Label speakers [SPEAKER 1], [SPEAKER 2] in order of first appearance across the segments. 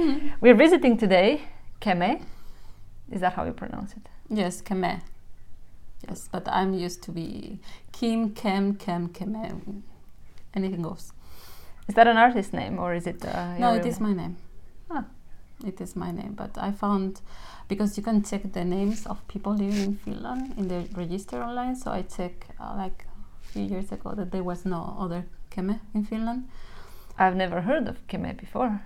[SPEAKER 1] We're visiting today Kemê. Is that how you pronounce it?
[SPEAKER 2] Yes, Kemê. Yes, but I'm used to be Kim, Kem, Kem, Keme. Anything goes.
[SPEAKER 1] Is that an artist name or is it? Uh,
[SPEAKER 2] No, it is my name.
[SPEAKER 1] Ah.
[SPEAKER 2] It is my name, but I found because you can check the names of people living in Finland in the register online. So I checked uh, like a few years ago that there was no other Kemê in Finland.
[SPEAKER 1] I've never heard of Kemê before.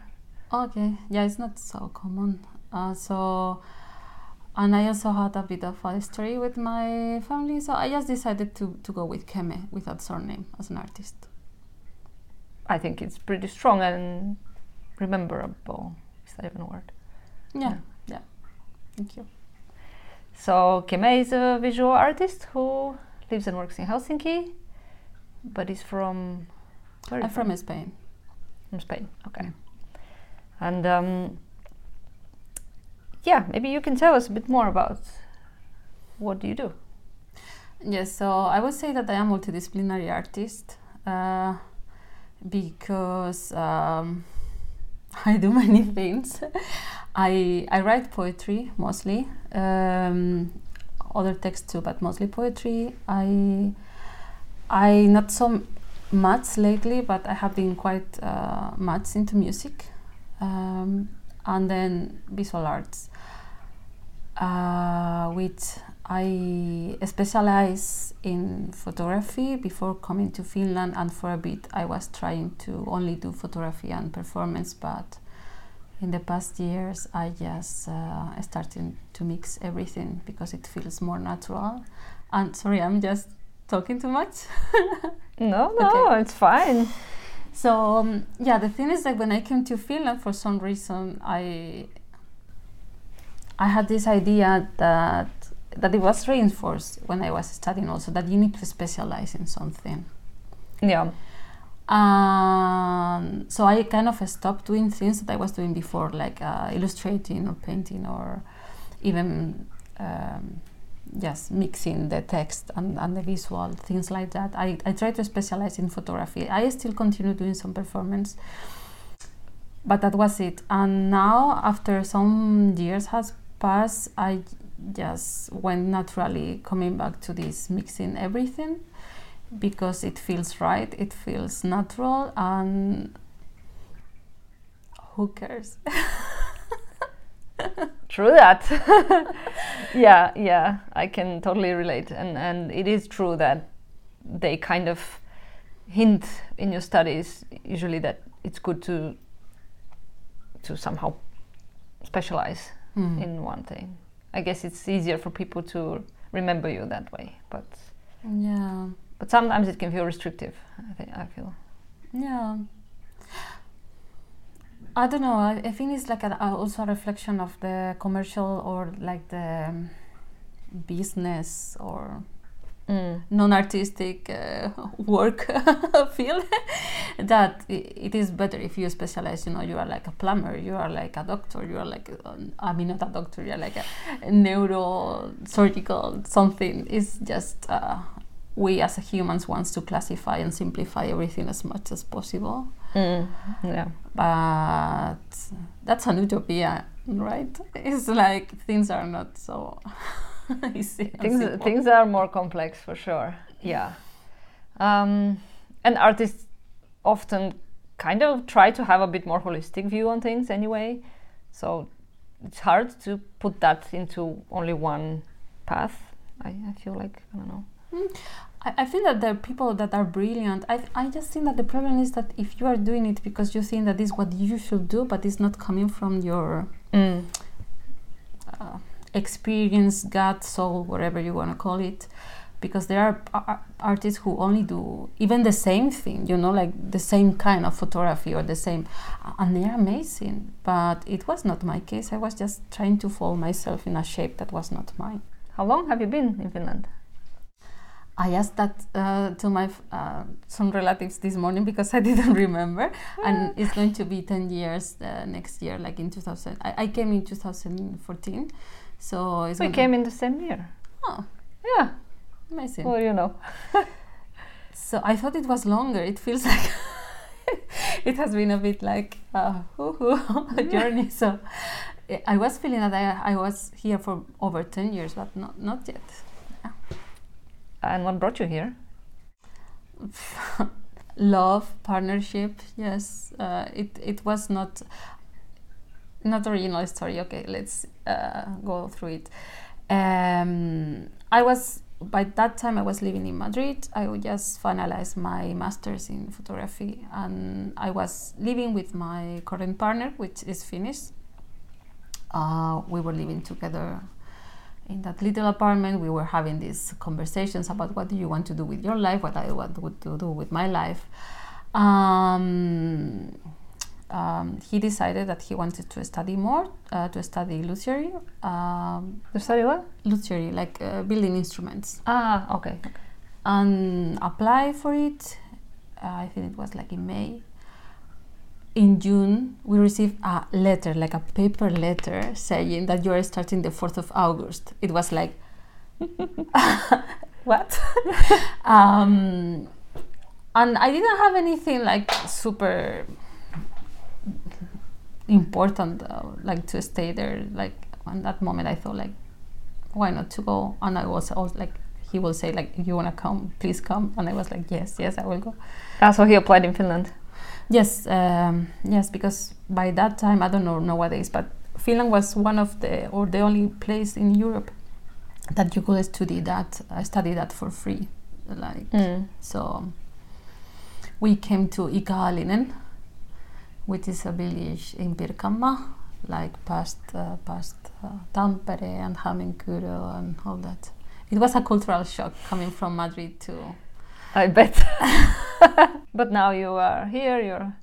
[SPEAKER 2] Okay, yeah, it's not so common. Uh, so, and I also had a bit of a story with my family, so I just decided to, to go with Kemê without surname as an artist.
[SPEAKER 1] I think it's pretty strong and rememberable. Is that even a word?
[SPEAKER 2] Yeah, yeah. Thank you.
[SPEAKER 1] So Kemê is a visual artist who lives and works in Helsinki, but is from where
[SPEAKER 2] I'm
[SPEAKER 1] you
[SPEAKER 2] from Spain.
[SPEAKER 1] From Spain. Okay. And um, yeah, maybe you can tell us a bit more about what do you do.
[SPEAKER 2] Yes, so I would say that I am a multidisciplinary artist uh, because um, I do many things. I I write poetry mostly, um, other texts too, but mostly poetry. I I not so much lately, but I have been quite uh, much into music, um, and then visual arts, uh, which I specialize in photography before coming to Finland, and for a bit I was trying to only do photography and performance, but in the past years I just uh, started to mix everything because it feels more natural. And sorry, I'm just talking too much.
[SPEAKER 1] No, no,
[SPEAKER 2] Okay.
[SPEAKER 1] it's fine.
[SPEAKER 2] So um, yeah, the thing is that when I came to Finland, for some reason, I I had this idea that that it was reinforced when I was studying also that you need to specialize in something.
[SPEAKER 1] Yeah.
[SPEAKER 2] Um, so I kind of stopped doing things that I was doing before, like uh, illustrating or painting or even um, yes, mixing the text and, and the visual, things like that. I, I try to specialize in photography. I still continue doing some performance, but that was it. And now, after some years has passed, I just went naturally coming back to this mixing everything because it feels right, it feels natural, and who cares?
[SPEAKER 1] True that. yeah, yeah, I can totally relate, and and it is true that they kind of hint in your studies usually that it's good to to somehow specialize
[SPEAKER 2] Hmm.
[SPEAKER 1] in one thing. I guess it's easier for people to remember you that way, but
[SPEAKER 2] Yeah,
[SPEAKER 1] but sometimes it can feel restrictive. I think I feel.
[SPEAKER 2] yeah. I don't know. I, I think it's like a, also a reflection of the commercial or like the um, business or
[SPEAKER 1] Mm.
[SPEAKER 2] non-artistic uh, work field that it is better if you specialize you know you are like a plumber you are like a doctor you are like a, i mean not a doctor you're like a neurosurgical something it's just uh, we as humans wants to classify and simplify everything as much as possible
[SPEAKER 1] Mm. Yeah.
[SPEAKER 2] but that's an utopia right it's like things are not so easy
[SPEAKER 1] things
[SPEAKER 2] simple.
[SPEAKER 1] things are more complex for sure yeah um, and artists often kind of try to have a bit more holistic view on things anyway so it's hard to put that into only one path i, I feel like i don't know
[SPEAKER 2] I, I think that there are people that are brilliant. I, I just think that the problem is that if you are doing it because you think that this is what you should do, but it's not coming from your uh, experience, gut, soul, whatever you want to call it, because there are a- artists who only do even the same thing, you know, like the same kind of photography or the same, and they're amazing. But it was not my case. I was just trying to fold myself in a shape that was not mine.
[SPEAKER 1] how long have you been in finland
[SPEAKER 2] I asked that uh, to my f- uh, some relatives this morning because I didn't remember, and it's going to be ten years uh, next year, like in 2000. I, I came in 2014, so it's
[SPEAKER 1] we came in the same year
[SPEAKER 2] Oh,
[SPEAKER 1] yeah
[SPEAKER 2] amazing.
[SPEAKER 1] well you know
[SPEAKER 2] So I thought it was longer. It feels like it has been a bit like uh, a journey. So I was feeling that I, I was here for over 10 years, but not, not yet.
[SPEAKER 1] And what brought you here?
[SPEAKER 2] Love, partnership, yes. Uh, it, it was not not original story. Okay, let's uh, go through it. Um, I was by that time I was living in Madrid. I just finalize my masters in photography, and I was living with my current partner, which is Finnish. Uh, we were living together in that little apartment. We were having these conversations about what do you want to do with your life, what I want to do with my life. Um, um, he decided that he wanted to study more, uh, to study luthiery. Um,
[SPEAKER 1] to study what?
[SPEAKER 2] Luthiery, like uh, building instruments.
[SPEAKER 1] Ah, okay. okay.
[SPEAKER 2] And apply for it. Uh, I think it was like in May. In June, we received a letter, like a paper letter, saying that you are starting the 4th of August. It was like, what? um, and I didn't have anything like super important like to stay there. Like on that moment i thought like why not to go? And i was like he will say like you want to come? Please come. And i was like yes yes i will go.
[SPEAKER 1] Ah so he applied in finland
[SPEAKER 2] yes um, yes because by that time i don't know nowadays but finland was one of the or the only place in europe that you could study that uh, study that for free like mm. so we came to Ikaalinen which is a village in Pirkanmaa, like past uh, past uh, Tampere and Hämeenkyrö and all that. It was a cultural shock coming from Madrid to.
[SPEAKER 1] I bet. but now you are here. You're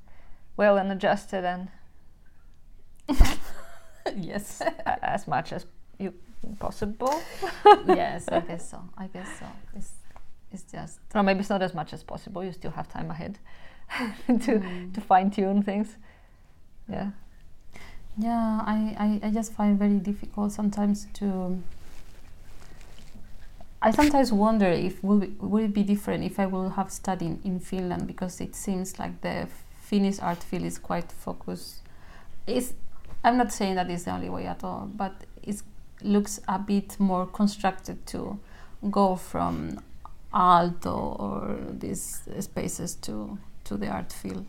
[SPEAKER 1] well and adjusted and.
[SPEAKER 2] yes.
[SPEAKER 1] as much as you possible.
[SPEAKER 2] yes, I guess so. I guess so. It's, it's just.
[SPEAKER 1] Or maybe it's not as much as possible. You still have time ahead. to mm. to fine tune things. Yeah.
[SPEAKER 2] Yeah, I, I, I just find very difficult sometimes to. I sometimes wonder if will it, will it be different if I will have studied in Finland because it seems like the Finnish art field is quite focused. It's, I'm not saying that is the only way at all, but it looks a bit more constructed to go from Aalto or these spaces to to the art field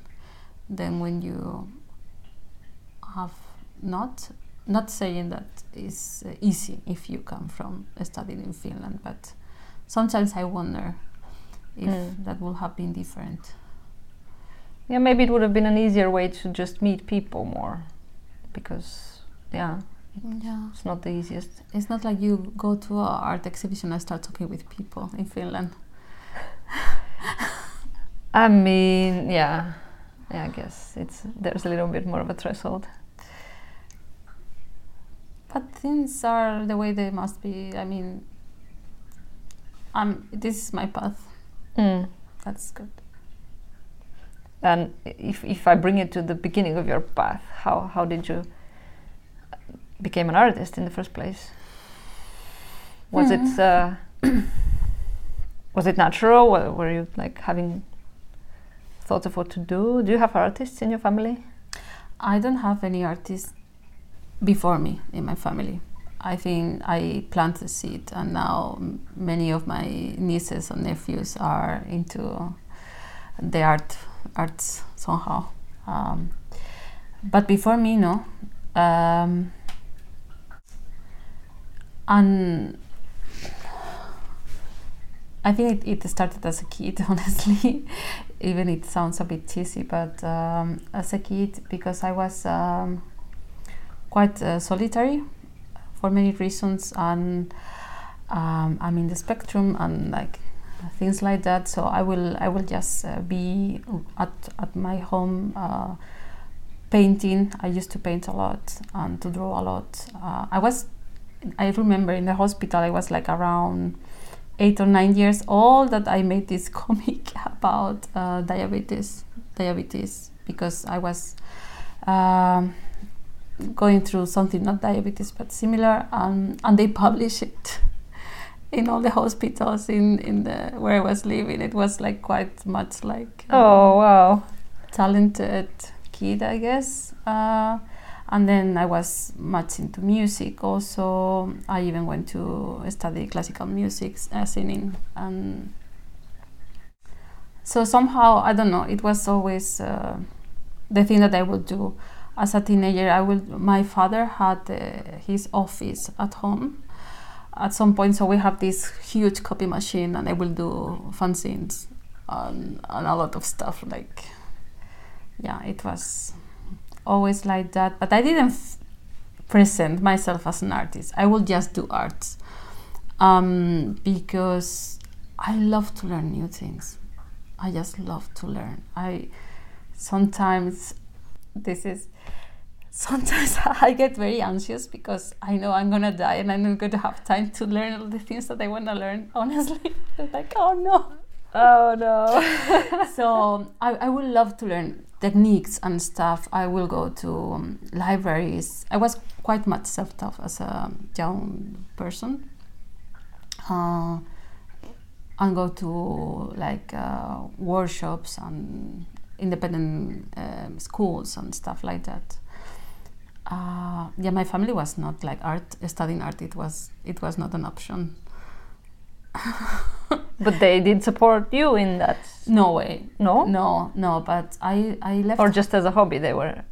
[SPEAKER 2] than when you have not not saying that is uh, easy if you come from studying in Finland but sometimes I wonder if mm. that would have been different
[SPEAKER 1] yeah maybe it would have been an easier way to just meet people more because yeah
[SPEAKER 2] yeah
[SPEAKER 1] it's not the easiest
[SPEAKER 2] it's not like you go to an art exhibition and start talking with people in Finland
[SPEAKER 1] I mean, yeah, yeah. I guess it's there's a little bit more of a threshold.
[SPEAKER 2] But things are the way they must be. I mean, I'm. This is my path.
[SPEAKER 1] Mm.
[SPEAKER 2] That's good.
[SPEAKER 1] And if if I bring it to the beginning of your path, how how did you become an artist in the first place? Was mm. it uh, was it natural? Were you like having thoughts of what to do? Do you have artists in your family?
[SPEAKER 2] I don't have any artists before me in my family. I think I planted the seed, and now many of my nieces and nephews are into the art arts somehow. Um, but before me, no. Um, and I think it, it started as a kid, honestly. Even it sounds a bit cheesy, but um, as a kid, because I was um, quite uh, solitary for many reasons, and um, I'm in the spectrum and like things like that. So I will I will just uh, be at at my home. Uh, painting i used to paint a lot and to draw a lot uh, i was i remember in the hospital i was like around eight or nine years old that I made this comic about uh, diabetes, diabetes, because I was um, going through something not diabetes but similar, um, and they published it in all the hospitals in in the where I was living. It was like quite much like.
[SPEAKER 1] Uh, oh wow!
[SPEAKER 2] talented kid, I guess. Uh, and then I was much into music. Also, I even went to study classical music, uh, singing, and so somehow I don't know. It was always uh, the thing that I would do as a teenager. I will. My father had uh, his office at home at some point, so we have this huge copy machine, and I will do fanzines and, and a lot of stuff. Like, yeah, it was always like that. But I didn't f- present myself as an artist. I will just do arts um, because I love to learn new things. I just love to learn. I sometimes this is sometimes I get very anxious because I know I'm gonna die and I'm not gonna have time to learn all the things that I wanna learn. Honestly, like oh no.
[SPEAKER 1] Oh no.
[SPEAKER 2] so I, I would love to learn techniques and stuff. I will go to um, libraries. I was quite much self-taught as a young person. Uh, and go to like uh, workshops and independent um, schools and stuff like that. Uh, yeah, my family was not like art studying art. It was it was not an option.
[SPEAKER 1] but they did support you in that.
[SPEAKER 2] No way.
[SPEAKER 1] No.
[SPEAKER 2] No, no. But I I left.
[SPEAKER 1] Or just as a hobby, they were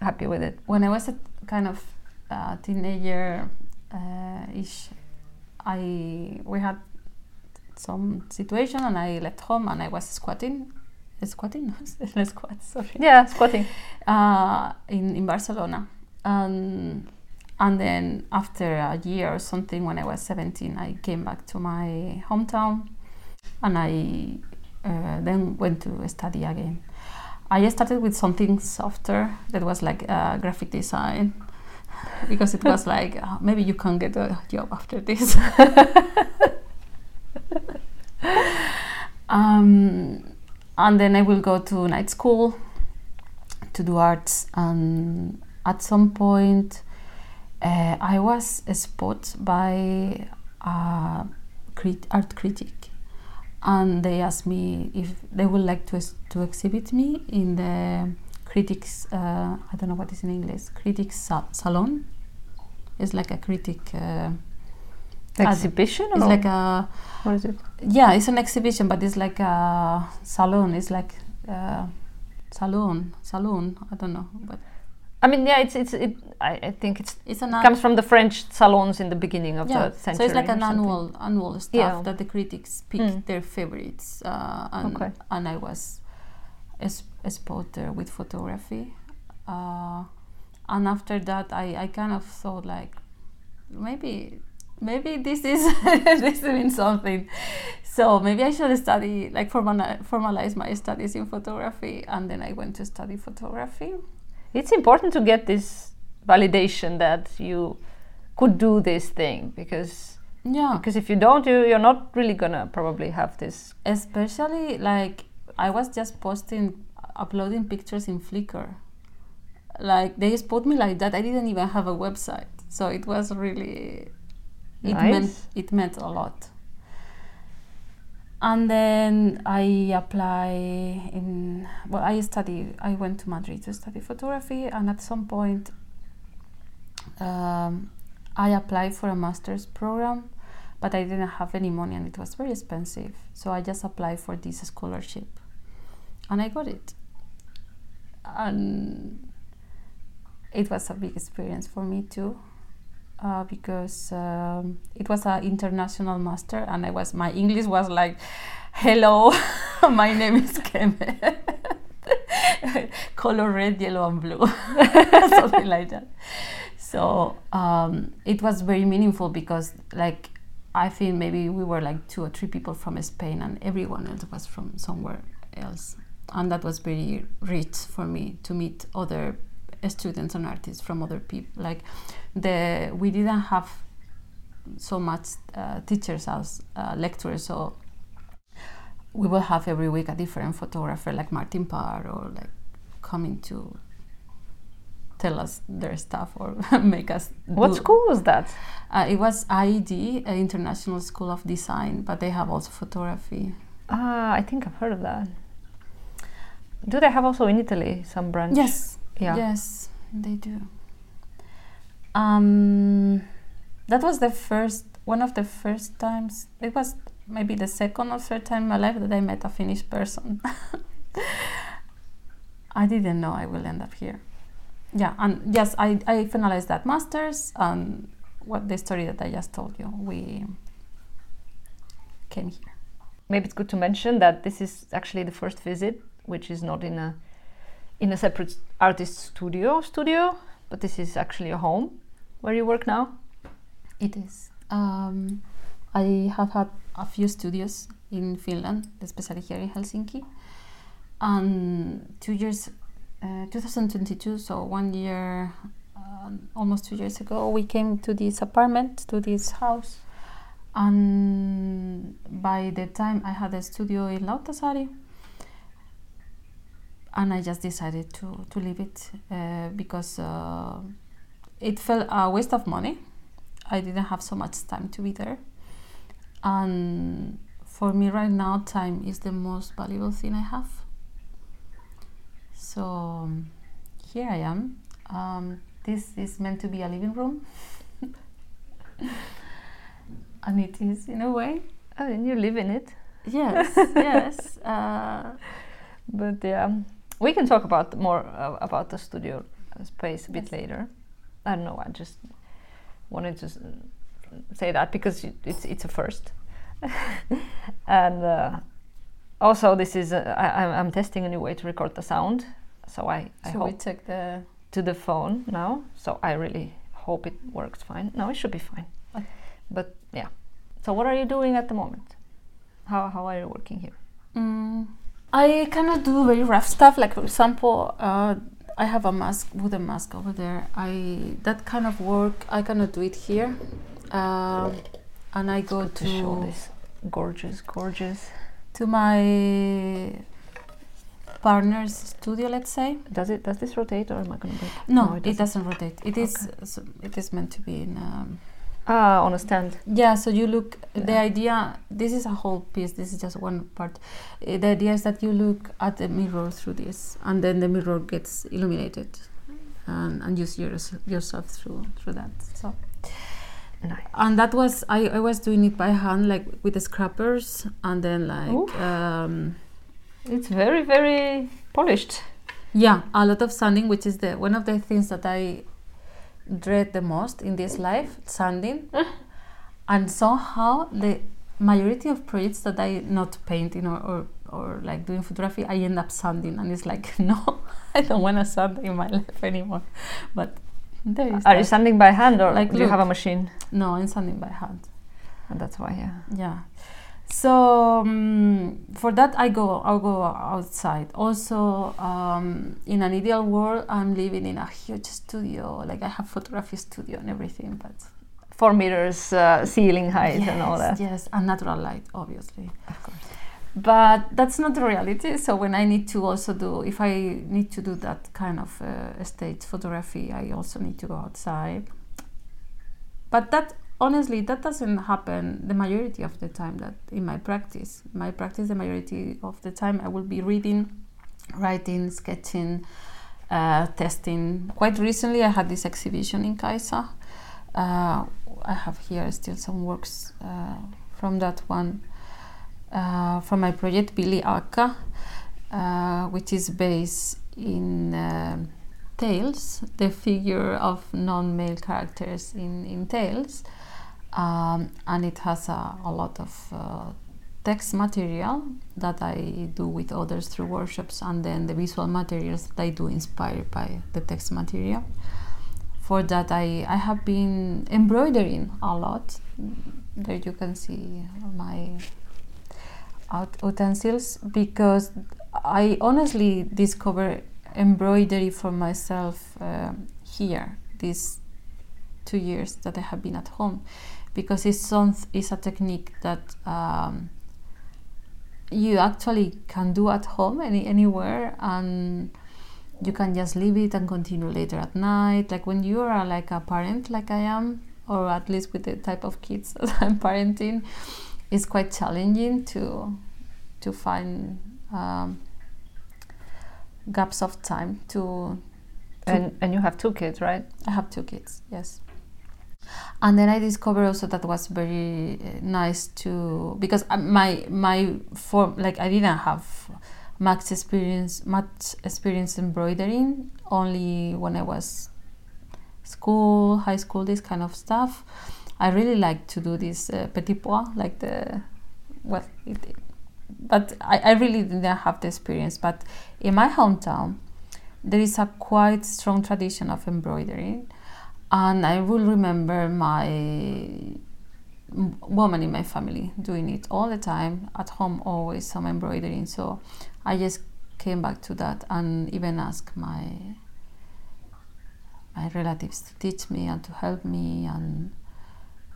[SPEAKER 1] happy with it.
[SPEAKER 2] When I was a kind of uh, teenager uh, ish, I we had some situation and I left home and I was squatting, squatting, no, squat, sorry.
[SPEAKER 1] Yeah, squatting.
[SPEAKER 2] Uh, in in Barcelona, and and then after a year or something, when I was 17, I came back to my hometown, and I uh, then went to study again. I started with something softer that was like uh, graphic design because it was like oh, maybe you can get a job after this. um, and then I will go to night school to do arts. And at some point, uh, I was spotted by a crit- art critic, and they asked me if they would like to to exhibit me in the critics. Uh, I don't know what is in English. Critics sa- salon. It's like a critic. Uh,
[SPEAKER 1] exhibition
[SPEAKER 2] it's
[SPEAKER 1] or
[SPEAKER 2] like a
[SPEAKER 1] what is it?
[SPEAKER 2] yeah it's an exhibition but it's like a salon it's like a salon salon i don't know but
[SPEAKER 1] I mean, yeah, it's it's it. I, I think it's
[SPEAKER 2] it's an
[SPEAKER 1] comes from the French salons in the beginning of
[SPEAKER 2] yeah
[SPEAKER 1] the century.
[SPEAKER 2] so it's like an annual annual stuff
[SPEAKER 1] Yeah.
[SPEAKER 2] that the critics pick
[SPEAKER 1] Mm.
[SPEAKER 2] their favorites uh, and,
[SPEAKER 1] Okay.
[SPEAKER 2] and i was a, spot there with photography uh, and after that I, I kind of thought like maybe maybe this is this means something. So maybe i should study like formali- formalize my studies in photography and then i went to study photography.
[SPEAKER 1] It's important to get this validation that you could do this thing because
[SPEAKER 2] yeah.
[SPEAKER 1] because if you don't, you you're not really gonna probably have this.
[SPEAKER 2] especially like i was just posting uploading pictures in flickr. Like they spot me like that. I didn't even have a website. So it was really it
[SPEAKER 1] Nice.
[SPEAKER 2] meant it meant a lot and then i apply in well i study i went to madrid to study photography and at some point um, i applied for a master's program but I didn't have any money and it was very expensive. So I just applied for this scholarship and I got it. And it was a big experience for me too. Uh, because um, it was an international master and I was my English was like hello my name is Kemê color red yellow and blue something like that so um, it was very meaningful because like I think maybe we were like two or three people from Spain and everyone else was from somewhere else. And that was very rich for me to meet other students and artists from other people. Like the we didn't have so much uh, teachers as uh, lecturers, so we will have every week a different photographer like Martin Parr or like coming to tell us their stuff or make us
[SPEAKER 1] What
[SPEAKER 2] do-
[SPEAKER 1] school was that?
[SPEAKER 2] uh, it was IED, uh, International School of Design, but they have also photography.
[SPEAKER 1] Ah, I think I've heard of that. Do they have also in Italy some branch?
[SPEAKER 2] Yes.
[SPEAKER 1] Yeah.
[SPEAKER 2] Yes, they do. Um, that was the first, one of the first times. It was maybe the second or third time in my life that I met a Finnish person. I didn't know I will end up here. Yeah, and yes, I, I finalized that master's and what the story that I just told you. We came here.
[SPEAKER 1] Maybe it's good to mention that this is actually the first visit, which is not in a in a separate artist studio studio, but this is actually a home where you work now.
[SPEAKER 2] It is. Um, I have had a few studios in Finland, especially here in Helsinki. And two years, uh, 2022, so one year, uh, almost two years ago, we came to this apartment, to this house. And by the time I had a studio in Lauttasaari, and I just decided to, to leave it uh, because uh, it felt a waste of money. I didn't have so much time to be there. And for me, right now, time is the most valuable thing I have. So here I am. Um, this is meant to be a living room, and it is in a way.
[SPEAKER 1] Oh, and you live in it.
[SPEAKER 2] Yes, yes. Uh,
[SPEAKER 1] But yeah, we can talk about more uh, about the studio space a bit
[SPEAKER 2] Yes.
[SPEAKER 1] later. I don't know. I just wanted to say that because it's it's a first, and uh, also this is uh, I, I'm- testing a new way to record the sound. So I I
[SPEAKER 2] so we
[SPEAKER 1] hope
[SPEAKER 2] check the.
[SPEAKER 1] to the phone now. So I really hope it works fine. No, it should be fine.
[SPEAKER 2] Okay.
[SPEAKER 1] But yeah. So what are you doing at the moment? How how are you working here?
[SPEAKER 2] Mm, I cannot do very rough stuff. Like for example, uh, I have a mask, wooden mask over there. I that kind of work I cannot do it here. Um, and I go
[SPEAKER 1] to
[SPEAKER 2] to
[SPEAKER 1] this gorgeous, gorgeous.
[SPEAKER 2] to my partner's studio. Let's say
[SPEAKER 1] Does it? Does this rotate, or am I going to break?
[SPEAKER 2] no,
[SPEAKER 1] it
[SPEAKER 2] it,
[SPEAKER 1] doesn't.
[SPEAKER 2] doesn't rotate. It is so it is meant to be in. Um,
[SPEAKER 1] Ah, on a stand.
[SPEAKER 2] Yeah, so you look. The idea. This is a whole piece. This is just one part. Uh, The idea is that you look at the mirror through this, and then the mirror gets illuminated, and, and you see yours, yourself through through that. So,
[SPEAKER 1] Nice.
[SPEAKER 2] and that was I, I was doing it by hand, like with the scrappers, and then like um,
[SPEAKER 1] It's very, very polished.
[SPEAKER 2] yeah, a lot of sanding, which is the one of the things that I dread the most in this mm. life, sanding. Mm. and somehow the majority of projects that I not painting or, or, or like doing photography, I end up sanding, and it's like no, I don't want to sand in my life anymore. But there is
[SPEAKER 1] Are you
[SPEAKER 2] that.
[SPEAKER 1] sanding by hand, or
[SPEAKER 2] Like,
[SPEAKER 1] do you have a machine?
[SPEAKER 2] no, I'm sanding by hand.
[SPEAKER 1] And that's why, yeah.
[SPEAKER 2] Yeah. So um, for that, I go. I'll go outside. Also, um, in an ideal world, I'm living in a huge studio. Like I have photography studio and everything, but
[SPEAKER 1] Four meters uh, ceiling height and all that.
[SPEAKER 2] Yes, and natural light, obviously.
[SPEAKER 1] Of course.
[SPEAKER 2] But that's not the reality. So when I need to also do, if I need to do that kind of uh, stage photography, I also need to go outside. But that honestly, that doesn't happen the majority of the time. That in my practice, my practice, the majority of the time, I will be reading, writing, sketching, uh, testing. Quite recently, I had this exhibition in Kaisa. Uh, I have here still some works uh, from that one uh, from my project Billy Aka, uh, which is based in um Tales, the figure of non-male characters in, in Tales. Um, and it has a, a lot of uh, text material that I do with others through workshops, and then the visual materials that I do inspired by the text material. For that, I, I have been embroidering a lot. There you can see my utensils because I honestly discovered embroidery for myself um, here these two years that I have been at home because it's some it's a technique that um, you actually can do at home any anywhere and you can just leave it and continue later at night like when you are like a parent like I am or at least with the type of kids that I'm parenting it's quite challenging to to find um, gaps of time to
[SPEAKER 1] And and you have two kids, right?
[SPEAKER 2] I have two kids, yes. And then I discovered also that was very uh, nice to because uh, my my form like I didn't have much experience much experience embroidering only when I was school, high school, this kind of stuff. I really like to do this uh, petit point, like the well, it, but I, I really didn't have the experience. But in my hometown, there is a quite strong tradition of embroidery, and I will remember my woman in my family doing it all the time at home, always some embroidering. So I just came back to that and even asked my my relatives to teach me and to help me. And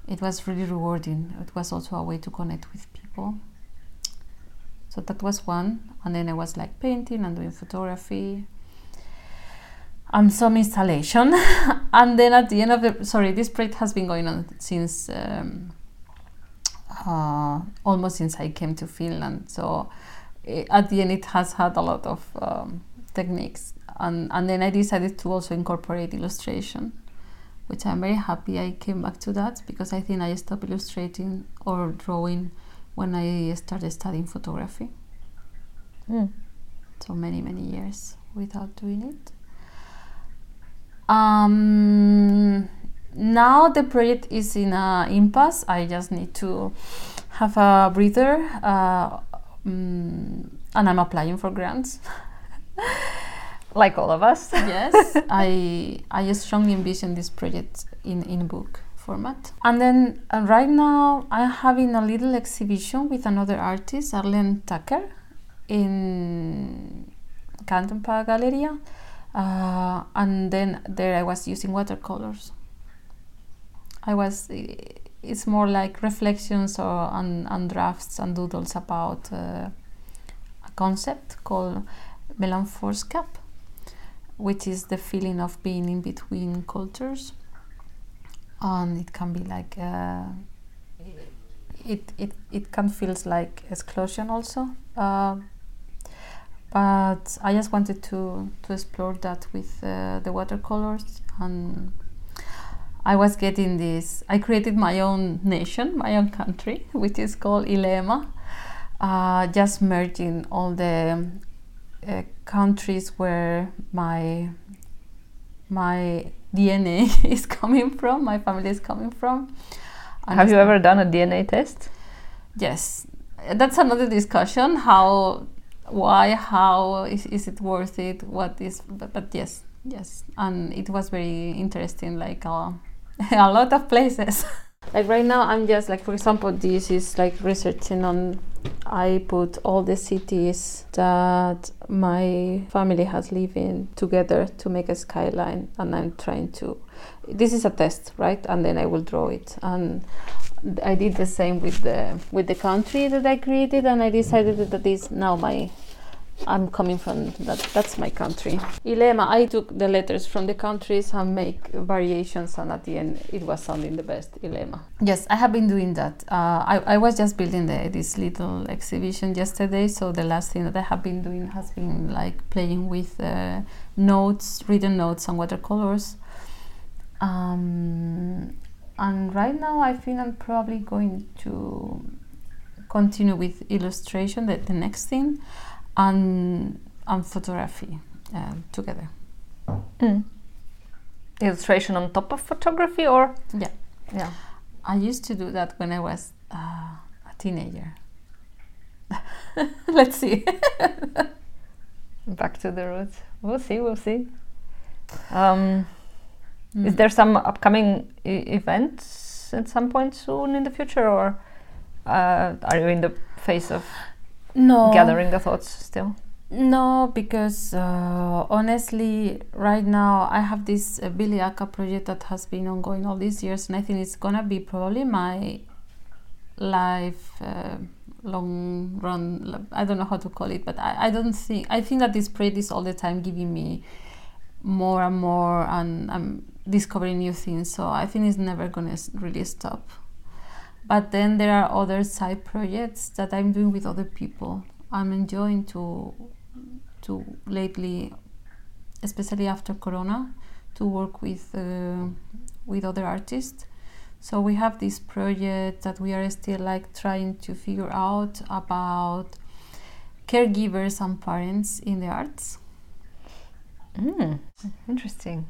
[SPEAKER 2] it was really rewarding. It was also a way to connect with people. So that was one. And then i was like painting and doing photography and some installation. And then at the end of the sorry this project has been going on since um, uh, almost since i came to finland. So eh, at the end it has had a lot of um, techniques. And, and then i decided to also incorporate illustration which i'm very happy i came back to that because i think i stopped illustrating or drawing when i started studying photography.
[SPEAKER 1] Mm.
[SPEAKER 2] so many many years without doing it um, now the project is in a impasse. I just need to have a breather uh, mm, and i'm applying for grants.
[SPEAKER 1] Like all of us.
[SPEAKER 2] yes. I i strongly envision this project in in book format. And then uh, right now i'm having a little exhibition with another artist arlene tucker in canton park galleria uh, and then there i was using watercolors. I was it's more like reflections or and, and drafts and doodles about uh, a concept called mellanförskap which is the feeling of being in between cultures. And it can be like uh, it, it it can feels like exclusion also. Uh, but I just wanted to to explore that with uh, the watercolors and I was getting this I created my own nation my own country which is called Ilema uh, just merging all the uh, countries where my my DNA is coming from, my family is coming from. And
[SPEAKER 1] Have you ever done a DNA test?
[SPEAKER 2] Yes, that's another discussion. How, why, how is, is it worth it? What is? But, but yes, yes, and it was very interesting. Like uh, a lot of places. like right now, I'm just like, for example, this is like researching on. I put all the cities that my family has lived in together to make a skyline, and I'm trying to. This is a test, right? And then I will draw it and I did the same with the with the country that I created, and I decided that that is now my. I'm coming from that. That's my country. Ilema. I took the letters from the countries and make variations, and at the end, it was sounding the best. Ilema. Yes, I have been doing that. Uh, I I was just building the, this little exhibition yesterday, so the last thing that I have been doing has been like playing with uh, notes, written notes, and watercolors. Um, and right now I think I'm probably going to continue with illustration, the, the next thing, and and photography um, together.
[SPEAKER 1] Mm. Illustration on top of photography, or
[SPEAKER 2] Yeah.
[SPEAKER 1] yeah.
[SPEAKER 2] I used to do that when I was uh, a teenager. Let's see.
[SPEAKER 1] Back to the roots. We'll see. We'll see. Um, Is
[SPEAKER 2] Mm.
[SPEAKER 1] there some upcoming events at some point soon in the future, or uh, are you in the phase of
[SPEAKER 2] no
[SPEAKER 1] gathering the thoughts still?
[SPEAKER 2] No, because uh, honestly, right now I have this uh, Billy Aka project that has been ongoing all these years, and I think it's gonna be probably my life uh, long run. I don't know how to call it, but I, I don't think I think that this project is all the time giving me more and more, and I'm discovering new things. So I think it's never gonna really stop. But then there are other side projects that I'm doing with other people. I'm enjoying to to lately, especially after Corona, to work with uh, with other artists. So we have this project that we are still like trying to figure out about caregivers and parents in the arts.
[SPEAKER 1] Mm, interesting.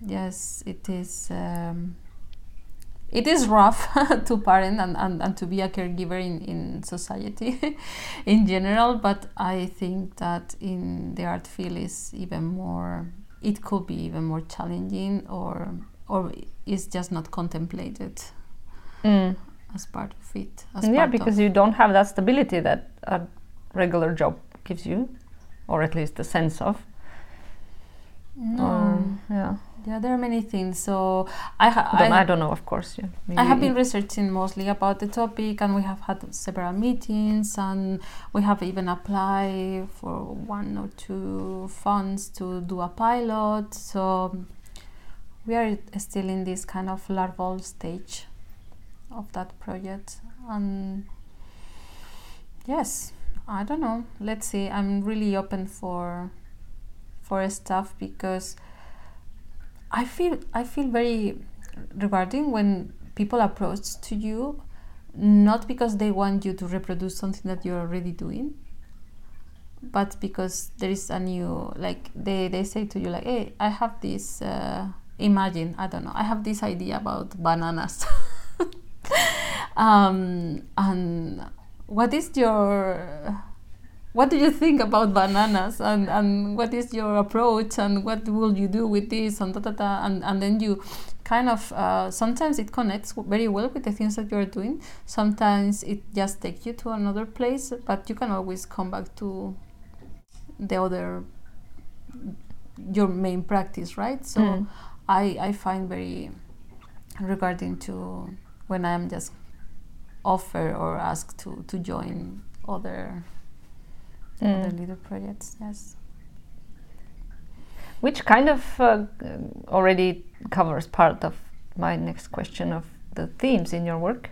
[SPEAKER 2] Yes, it is. Um, it is rough to parent and, and, and to be a caregiver in, in society in general, but I think that in the art field is even more. It could be even more challenging, or or is just not contemplated
[SPEAKER 1] Mm.
[SPEAKER 2] as part of it. As
[SPEAKER 1] Yeah, because you don't have that stability that a regular job gives you, or at least the sense of.
[SPEAKER 2] no.
[SPEAKER 1] Um, yeah.
[SPEAKER 2] Yeah, there are many things. So I ha-
[SPEAKER 1] Don't, I,
[SPEAKER 2] I,
[SPEAKER 1] don't know, of course. Yeah.
[SPEAKER 2] I have been researching mostly about the topic, and we have had several meetings, and we have even applied for one or two funds to do a pilot. So we are still in this kind of larval stage of that project, and yes, I don't know. Let's see. I'm really open for for stuff because I feel I feel very regarding when people approach to you not because they want you to reproduce something that you're already doing but because there is a new like they, they say to you like hey i have this uh, imagine i don't know i have this idea about bananas. Um, and what is your what do you think about bananas? And, and what is your approach? And what will you do with this? And da, da, da, and, and then you kind of uh, sometimes it connects very well with the things that you're doing. Sometimes it just takes you to another place but you can always come back to the other your main practice right? So
[SPEAKER 1] Mm.
[SPEAKER 2] I, I find very regarding to when I'm just offer or asked to, to join other
[SPEAKER 1] Mm.
[SPEAKER 2] other little projects. Yes.
[SPEAKER 1] Which kind of uh, already covers part of my next question of the themes in your work.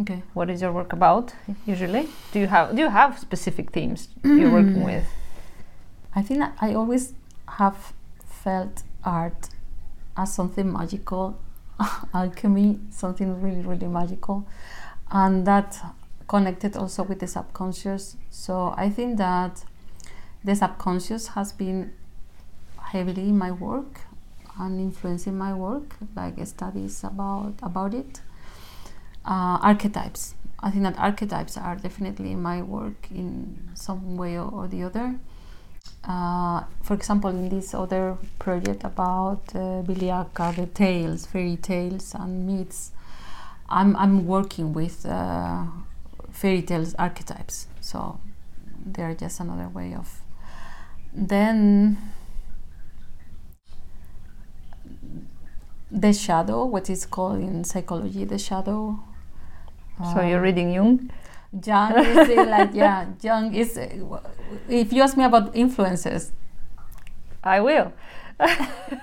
[SPEAKER 2] Okay.
[SPEAKER 1] What is your work about usually? Do you have do you have specific themes you're working with?
[SPEAKER 2] I think that I always have felt art as something magical, alchemy, something really, really magical, and that connected also with the subconscious. So I think that the subconscious has been heavily in my work and influencing my work, like studies about about it. Uh, archetypes. I think that archetypes are definitely in my work in some way or, or the other. Uh, for example, in this other project about uh, the tales, fairy tales, and myths, I'm, I'm working with uh, fairy tales archetypes. So they're just another way of. Then the shadow, what is called in psychology the shadow.
[SPEAKER 1] so you're
[SPEAKER 2] Uh,
[SPEAKER 1] reading Jung.
[SPEAKER 2] Jung is uh, like yeah, Jung is. Uh, if you ask me about influences,
[SPEAKER 1] I will.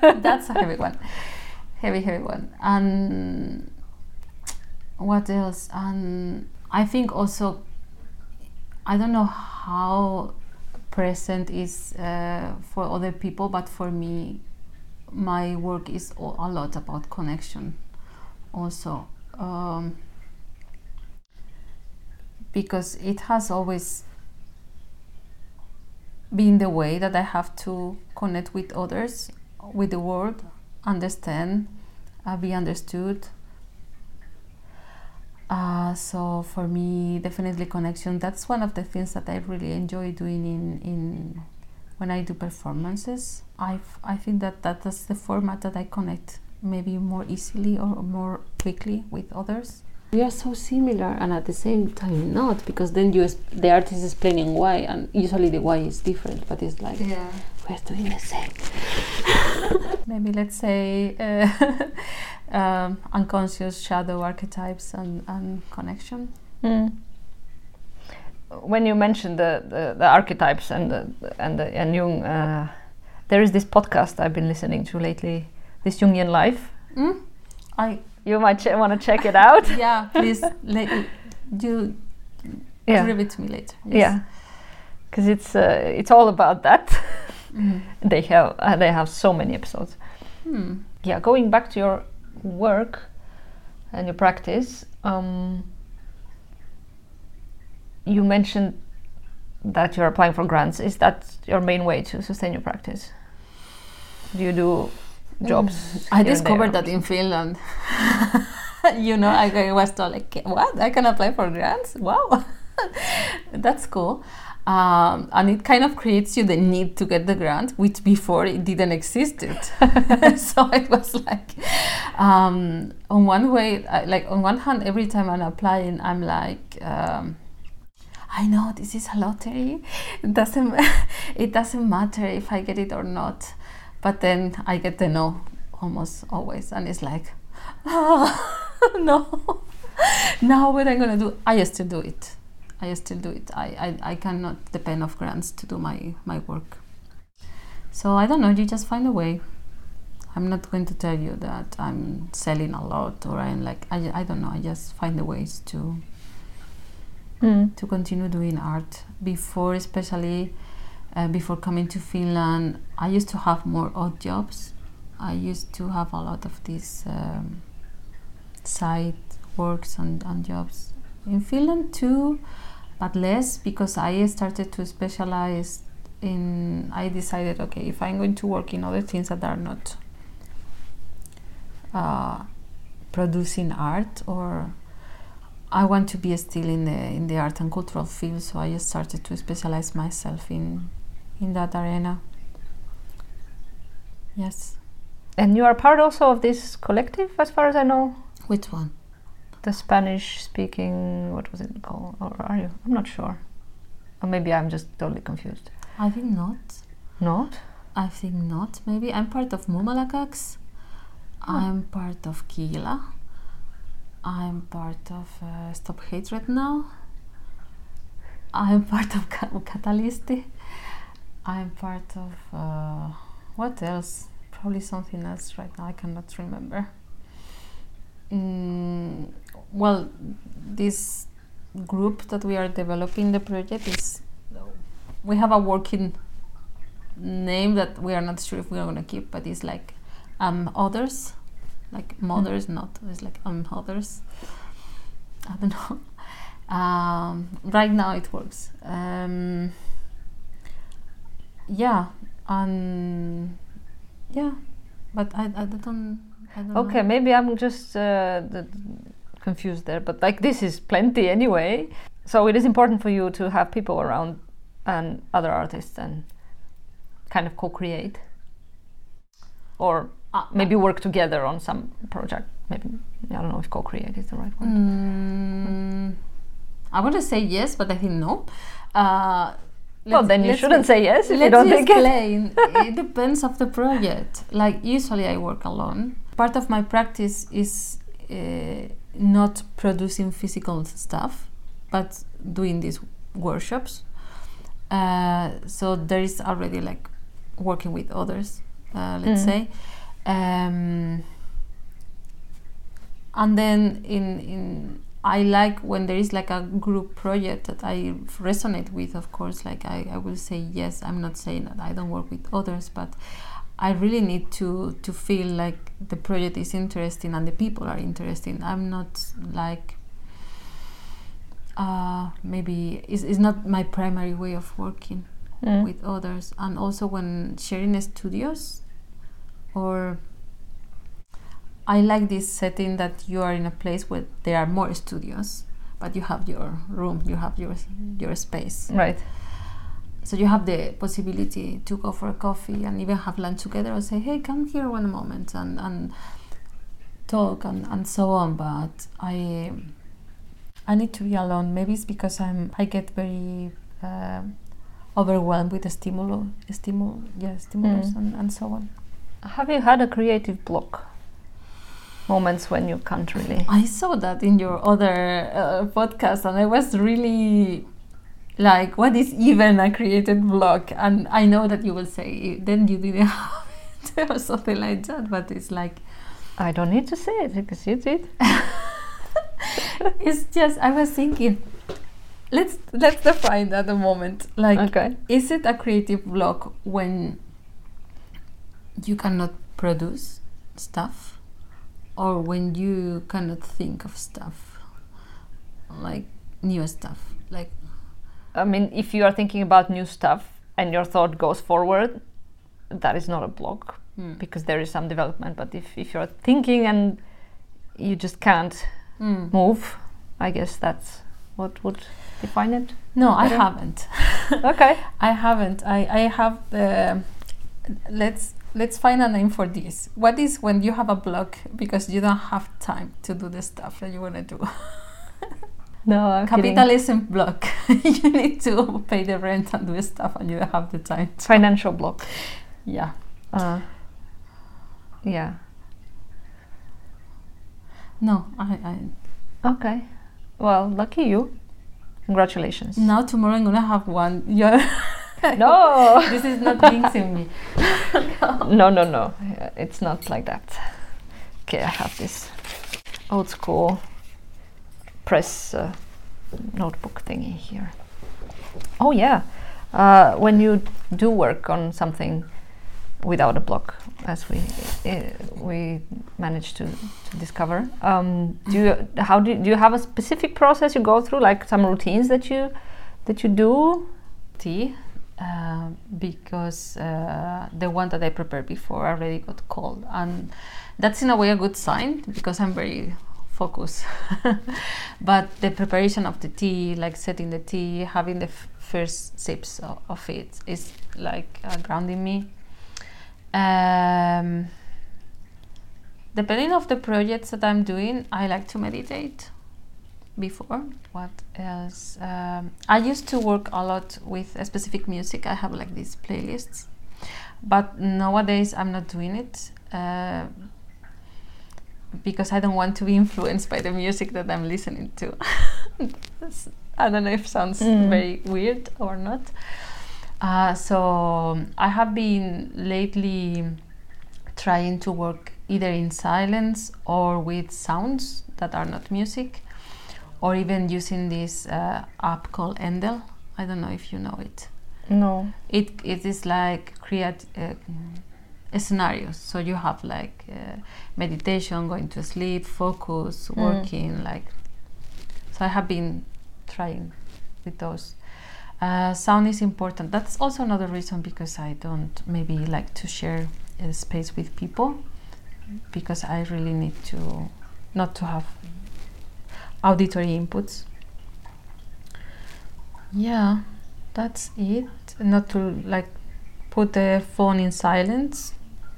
[SPEAKER 2] that's a heavy one, heavy heavy one. And what else? And I think also, I don't know how present is uh, for other people, but for me, my work is a lot about connection. Also. Um, because it has always been the way that I have to connect with others, with the world, understand, uh, be understood. Uh, so for me, definitely connection. That's one of the things that I really enjoy doing in, in when I do performances. I I think that that is the format that I connect maybe more easily or more quickly with others.
[SPEAKER 3] We are so similar and at the same time not because then you the artist is explaining why and usually the why is different but it's like
[SPEAKER 2] Yeah.
[SPEAKER 3] we're doing the same.
[SPEAKER 2] maybe let's say uh, um, unconscious shadow archetypes and, and connection.
[SPEAKER 1] Mm. When you mentioned the, the, the archetypes and the, and the, and Jung, uh, there is this podcast I've been listening to lately, this Jungian Life.
[SPEAKER 2] Mm? I
[SPEAKER 1] You might ch- want to check it out.
[SPEAKER 2] yeah, please let you
[SPEAKER 1] yeah.
[SPEAKER 2] give it to me later. Yes.
[SPEAKER 1] Yeah. because it's uh, it's all about that.
[SPEAKER 2] Mm.
[SPEAKER 1] they have uh, they have so many episodes.
[SPEAKER 2] Hmm.
[SPEAKER 1] Yeah, going back to your work and your practice, um, you mentioned that you're applying for grants. Is that your main way to sustain your practice? Do you do jobs?
[SPEAKER 2] I discovered that in Finland. you know, I, I was told like, what? I can apply for grants? Wow, that's cool. Um, and it kind of creates you the need to get the grant, which before it didn't exist. so it was like, um, on one way, like on one hand, every time I'm applying, I'm like. Um, I know this is a lottery. It doesn't it doesn't matter if I get it or not. But then I get the no almost always and it's like oh, no. now what I'm gonna do I still do it. I still do it. I, I, I cannot depend of grants to do my, my work. So I don't know, you just find a way. I'm not going to tell you that I'm selling a lot or I'm like I, I don't know, I just find the ways to
[SPEAKER 1] Mm.
[SPEAKER 2] to continue doing art. Before, especially uh, before coming to Finland, I used to have more odd jobs. I used to have a lot of these um, side works and, and jobs in Finland too, but less because I started to specialize in. I decided, okay, if I'm going to work in other things that are not uh, producing art or I want to be still in the in the art and cultural field, so I just started to specialize myself in in that arena. Yes.
[SPEAKER 1] And you are part also of this collective, as far as I know,
[SPEAKER 2] Which one?
[SPEAKER 1] The Spanish-speaking. What was it called? Or are you? I'm not sure. Or maybe I'm just totally confused.
[SPEAKER 2] I think not.
[SPEAKER 1] Not?
[SPEAKER 2] I think not. Maybe I'm part of Mumalakax. I'm part of Kila. I'm part of uh, Stop Hatred now. I'm part of Ka- Catalisti. I'm part of uh, what else? Probably something else right now. I cannot remember. Mm, well, this group that we are developing the project is we have a working name that we are not sure if we are going to keep, but it's like um others, like mothers, not it's like um others. I don't know. Um, right now it works. Um, yeah, and yeah, but I, I don't. I don't
[SPEAKER 1] Okay,
[SPEAKER 2] know.
[SPEAKER 1] maybe I'm just uh, the, confused there, but like this is plenty anyway. So it is important for you to have people around and other artists and kind of co-create, or
[SPEAKER 2] Uh,
[SPEAKER 1] maybe work together on some project. Maybe I don't know if co-create is the right word.
[SPEAKER 2] Mm, I want to say yes, but I think no. Uh,
[SPEAKER 1] well, then you shouldn't say yes if you don't think it.
[SPEAKER 2] explain. it depends of the project. Like usually, I work alone. Part of my practice is uh, not producing physical stuff, but doing these workshops. Uh, so there is already like working with others. Uh, let's
[SPEAKER 1] Mm.
[SPEAKER 2] say. Um, and then in in I like when there is like a group project that I resonate with. Of course, like I, I will say yes. I'm not saying that I don't work with others, but I really need to to feel like the project is interesting and the people are interesting. I'm not like uh, maybe it's, it's not my primary way of working
[SPEAKER 1] Mm.
[SPEAKER 2] with others and also when sharing studios or I like this setting that you are in a place where there are more studios but you have your room you have your your space
[SPEAKER 1] Right.
[SPEAKER 2] So you have the possibility to go for a coffee and even have lunch together or say hey come here one moment and, and talk and, and so on but I I need to be alone maybe it's because I'm I get very um overwhelmed with the stimulus stimul yeah stimulus
[SPEAKER 1] Mm.
[SPEAKER 2] and, and so on
[SPEAKER 1] Have you had a creative block? Moments when you can't really.
[SPEAKER 2] I saw that in your other uh, podcast, and I was really like, "What is even a creative block?" And I know that you will say, "Then you didn't have it," or something like that. But it's like,
[SPEAKER 1] I don't need to say it because you did.
[SPEAKER 2] it's just I was thinking, let's let's define that a moment. Like,
[SPEAKER 1] Okay.
[SPEAKER 2] is it a creative block when you cannot produce stuff, or when you cannot think of stuff, like new stuff, like
[SPEAKER 1] I mean, if you are thinking about new stuff and your thought goes forward, that is not a block
[SPEAKER 2] hmm.
[SPEAKER 1] because there is some development. But if, if you're thinking and you just can't
[SPEAKER 2] Hmm.
[SPEAKER 1] move, I guess that's what would define it.
[SPEAKER 2] No, I
[SPEAKER 1] Better?
[SPEAKER 2] haven't.
[SPEAKER 1] Okay.
[SPEAKER 2] I haven't. I, I have the. Let's let's find a name for this. What is when you have a block because you don't have time to do the stuff that you want to do?
[SPEAKER 1] No, I'm kidding.
[SPEAKER 2] Capitalism block. you need to pay the rent and do stuff, and you don't have the time.
[SPEAKER 1] Financial block.
[SPEAKER 2] Yeah.
[SPEAKER 1] Uh, yeah.
[SPEAKER 2] No, I, I.
[SPEAKER 1] Okay. Well, lucky you. Congratulations.
[SPEAKER 2] Now tomorrow I'm gonna have one. You're.
[SPEAKER 1] No.
[SPEAKER 2] this is not jinxing me.
[SPEAKER 1] no, no, no. Uh, It's not like that. Okay, I have this old school press uh, notebook thingy here. Oh yeah. Uh, when you do work on something without a block, as we uh, we managed to, to discover, um, do you how do you, do you have a specific process you go through, like some routines that you that you do?
[SPEAKER 2] tea uh, because uh, the one that I prepared before already got cold, and that's in a way a good sign because I'm very focused. but the preparation of the tea, like setting the tea, having the first sips of, of it, is like uh, grounding me. Um, depending of the projects that I'm doing, I like to meditate before. What else? Um, I used to work a lot with a specific music. I have like these playlists, but nowadays I'm not doing it uh, because I don't want to be influenced by the music that I'm listening to. I don't know if it sounds
[SPEAKER 1] Mm.
[SPEAKER 2] very weird or not. Uh, so I have been lately trying to work either in silence or with sounds that are not music, or even using this uh, app called Endel. I don't know if you know it.
[SPEAKER 1] No.
[SPEAKER 2] It it is like create uh, scenarios. So you have like uh, meditation, going to sleep, focus,
[SPEAKER 1] Mm.
[SPEAKER 2] working. Like so, I have been trying with those. Uh, sound is important. That's also another reason because I don't maybe like to share uh, space with people because I really need to not to have auditory inputs. Yeah, that's it. Not to like put the phone in silence.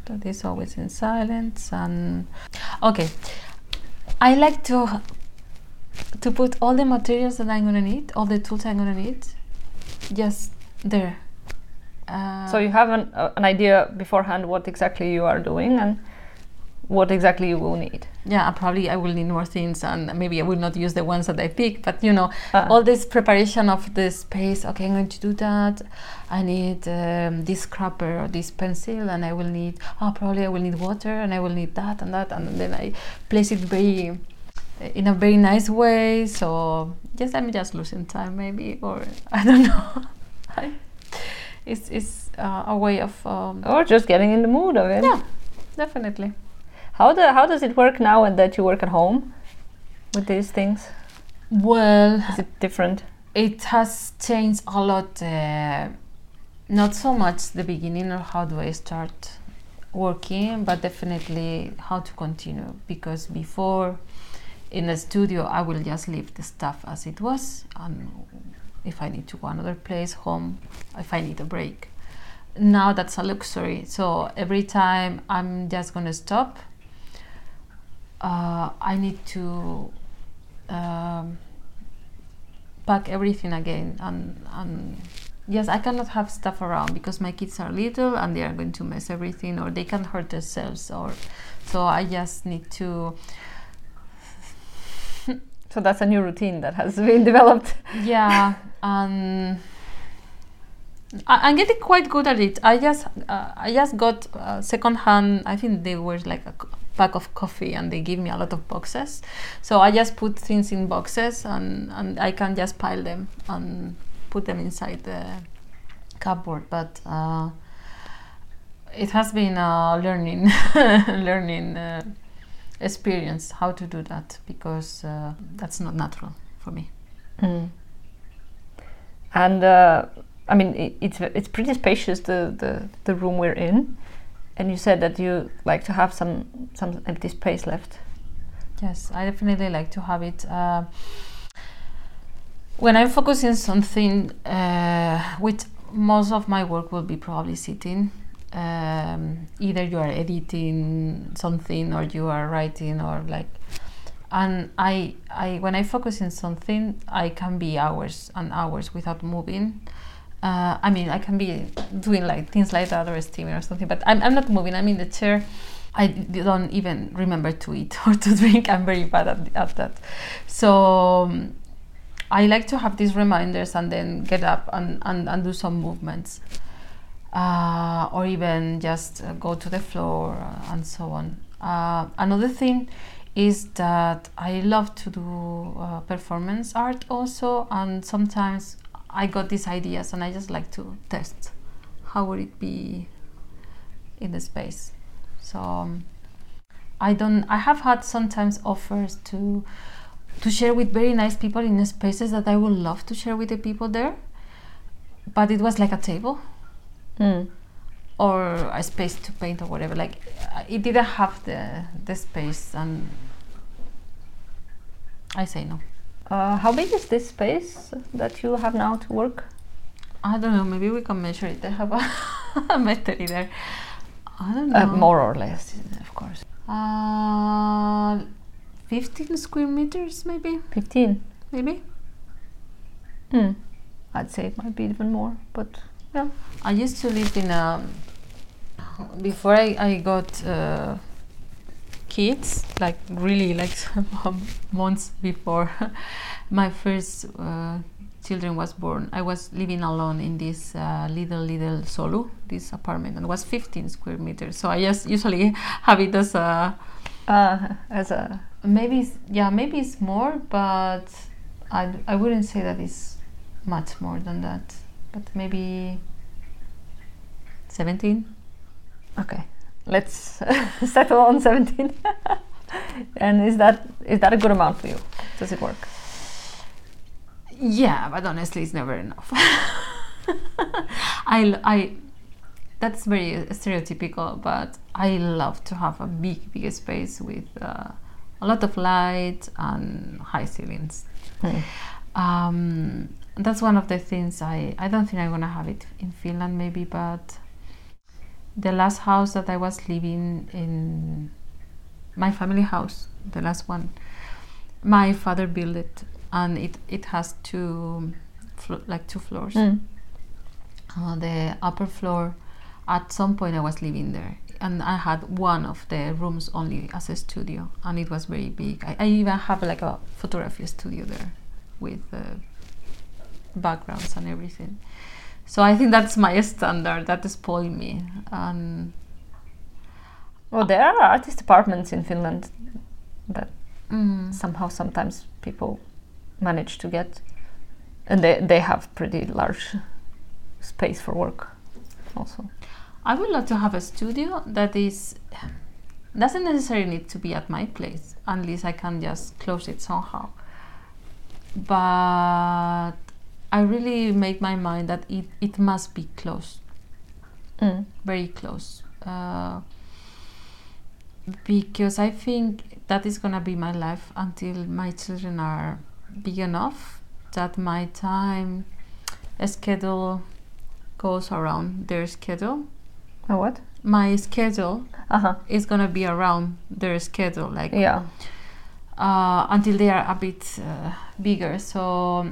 [SPEAKER 2] That is always in silence. And okay, I like to to put all the materials that I'm gonna need, all the tools I'm gonna need, just there. Uh,
[SPEAKER 1] So you have an, uh, an idea beforehand what exactly you are doing and what exactly you will need.
[SPEAKER 2] yeah, probably I will need more things, and maybe I will not use the ones that I picked. But you know,
[SPEAKER 1] Uh,
[SPEAKER 2] all this preparation of the space okay i'm going to do that i need um, this scrapper or this pencil and i will need oh probably i will need water and i will need that and that and then i place it very in a very nice way so yes i'm just losing time maybe or i don't know it's, it's uh, a way of um,
[SPEAKER 1] or just getting in the mood of it.
[SPEAKER 2] yeah definitely
[SPEAKER 1] How, the, how does it work now and that you work at home with these things?
[SPEAKER 2] well
[SPEAKER 1] Is it different?
[SPEAKER 2] it has changed a lot uh, not so much the beginning or how do i start working but definitely how to continue because before in the studio i will just leave the stuff as it was and if i need to go another place home if i need a break now that's a luxury so every time i'm just going to stop uh, i need to um, pack everything again and and yes i cannot have stuff around because my kids are little and they are going to mess everything or they can hurt themselves or so i just need to
[SPEAKER 1] So that's a new routine that has been developed.
[SPEAKER 2] yeah and I, i'm getting quite good at it i just uh, i just got uh, second hand i think they were like a, bag of coffee and they give me a lot of boxes. So I just put things in boxes and, and I can just pile them and put them inside the cupboard. But uh, it has been a learning learning uh, experience how to do that because uh, that's not natural for me.
[SPEAKER 1] Mm. And uh, I mean, it, it's it's pretty spacious the, the the room we're in, and you said that you like to have some some empty space left.
[SPEAKER 2] Yes, I definitely like to have it. Uh, when I'm focusing something, uh, with most of my work will be probably sitting. Um, either you are editing something or you are writing or like and I, I when I focus in something I can be hours and hours without moving uh, I mean I can be doing like things like that or steaming or something but I'm, I'm not moving. I'm in the chair. I don't even remember to eat or to drink. I'm very bad at, at that. So um, I like to have these reminders and then get up and, and, and do some movements uh, or even just go to the floor and so on. Uh, another thing is that I love to do uh, performance art also, and sometimes I got these ideas and I just like to test how would it be in the space. So um, I don't. I have had sometimes offers to to share with very nice people in spaces that I would love to share with the people there, but it was like a table
[SPEAKER 1] Mm.
[SPEAKER 2] or a space to paint or whatever. Like it didn't have the the space, and I say no.
[SPEAKER 1] Uh, how big is this space that you have now to work?
[SPEAKER 2] I don't know. Maybe we can measure it. I have a, meter there. I don't know.
[SPEAKER 1] Uh, more or less, of course.
[SPEAKER 2] Uh, 15 square meters, maybe.
[SPEAKER 1] Fifteen.
[SPEAKER 2] Maybe.
[SPEAKER 1] Hmm. I'd say it might be even more, but yeah.
[SPEAKER 2] I used to live in a. Before I, I got uh, kids, like really like months before my first uh, children was born, I was living alone in this uh, little little solo, this apartment, and it was 15 square meters. So I just usually have it as a
[SPEAKER 1] Uh, as a
[SPEAKER 2] maybe yeah maybe it's more, but I I wouldn't say that it's much more than that, but maybe 17.
[SPEAKER 1] okay, let's settle on seventeen. and is that is that a good amount for you? Does it work?
[SPEAKER 2] Yeah, but honestly, it's never enough. I, I, that's very stereotypical, but I love to have a big, big space with uh, a lot of light and high ceilings.
[SPEAKER 1] Hmm.
[SPEAKER 2] Um, that's one of the things I, I don't think I'm gonna have it in Finland, maybe, but the last house that I was living in, my family house, the last one, my father built it, and it it has two, flo- like two floors.
[SPEAKER 1] Mm.
[SPEAKER 2] Uh, the upper floor, at some point I was living there, and I had one of the rooms only as a studio, and it was very big. I, I even have like a photography studio there, with uh, backgrounds and everything. So I think that's my standard. that is spoiled me, and
[SPEAKER 1] Well, there are artist apartments in Finland that
[SPEAKER 2] mm,
[SPEAKER 1] somehow sometimes people manage to get, and they they have pretty large space for work, also.
[SPEAKER 2] I would love to have a studio that is doesn't necessarily need to be at my place unless I can just close it somehow. But I really made my mind that it, it must be close,
[SPEAKER 1] Mm.
[SPEAKER 2] very close. Uh, because I think that is gonna be my life until my children are big enough that my time schedule goes around their schedule.
[SPEAKER 1] Oh, what?
[SPEAKER 2] My schedule
[SPEAKER 1] Uh huh.
[SPEAKER 2] is gonna be around their schedule, like
[SPEAKER 1] Yeah.
[SPEAKER 2] uh, until they are a bit uh, bigger. So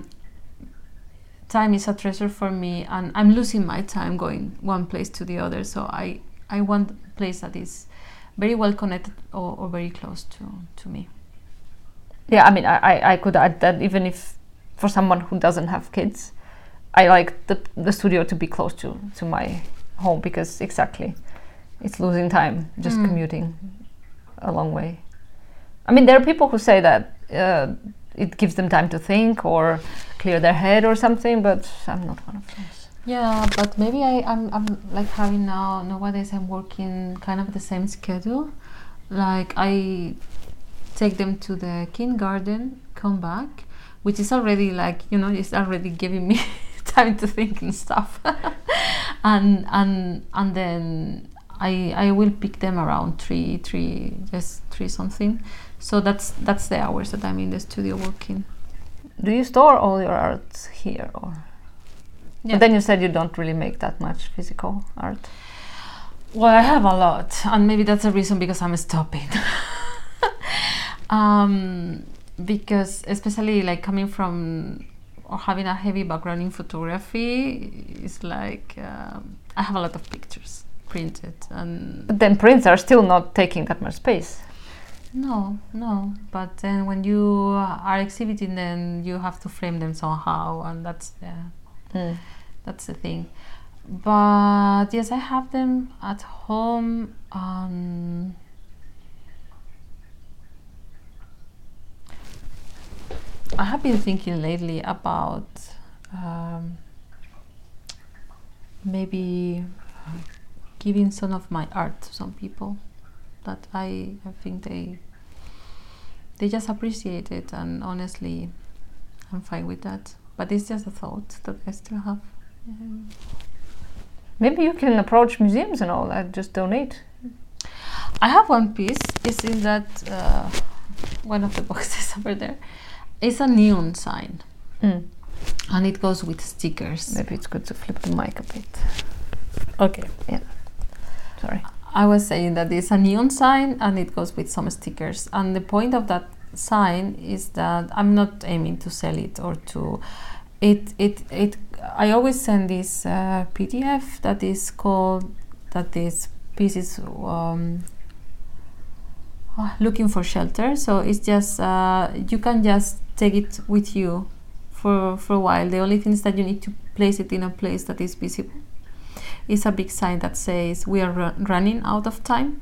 [SPEAKER 2] time is a treasure for me, and I'm losing my time going one place to the other. So I I want a place that is very well connected or, or very close to to me.
[SPEAKER 1] Yeah, I mean, I, I, could add that even if for someone who doesn't have kids, I like the, the studio to be close to, to my home because exactly it's losing time just
[SPEAKER 2] Mm.
[SPEAKER 1] commuting a long way. I mean, there are people who say that uh, it gives them time to think or clear their head or something, but I'm not one of those.
[SPEAKER 2] Yeah, but maybe I, I'm, I'm like having now nowadays I'm working kind of the same schedule. Like I take them to the kindergarten, come back, which is already like you know it's already giving me time to think and stuff, and and and then I I will pick them around three three just three something. So that's that's the hours that I'm in the studio working.
[SPEAKER 1] Do you store all your art here, or?
[SPEAKER 2] Yeah.
[SPEAKER 1] But then you said you don't really make that much physical art.
[SPEAKER 2] Well, I have a lot, and maybe that's a reason because I'm stopping. um, because especially like coming from or having a heavy background in photography is like um, I have a lot of pictures printed and
[SPEAKER 1] But then prints are still not taking that much space.
[SPEAKER 2] No, no. But then when you are exhibiting, then you have to frame them somehow, and that's yeah.
[SPEAKER 1] Mm.
[SPEAKER 2] that's the thing but yes i have them at home um, i have been thinking lately about um, maybe giving some of my art to some people that i i think they they just appreciate it and honestly i'm fine with that but it's just a thought that i still have um,
[SPEAKER 1] Maybe you can approach museums and all that. Just donate.
[SPEAKER 2] I have one piece. It's in that uh, one of the boxes over there. It's a neon sign,
[SPEAKER 1] Mm.
[SPEAKER 2] and it goes with stickers.
[SPEAKER 1] Maybe it's good to flip the mic a bit.
[SPEAKER 2] Okay. Yeah.
[SPEAKER 1] Sorry.
[SPEAKER 2] I was saying that it's a neon sign, and it goes with some stickers. And the point of that sign is that I'm not aiming to sell it or to. It it it. I always send this uh, PDF that is called that is um, ah, looking for shelter. So it's just uh, you can just take it with you for for a while. The only thing is that you need to place it in a place that is visible. It's a big sign that says we are ru- running out of time.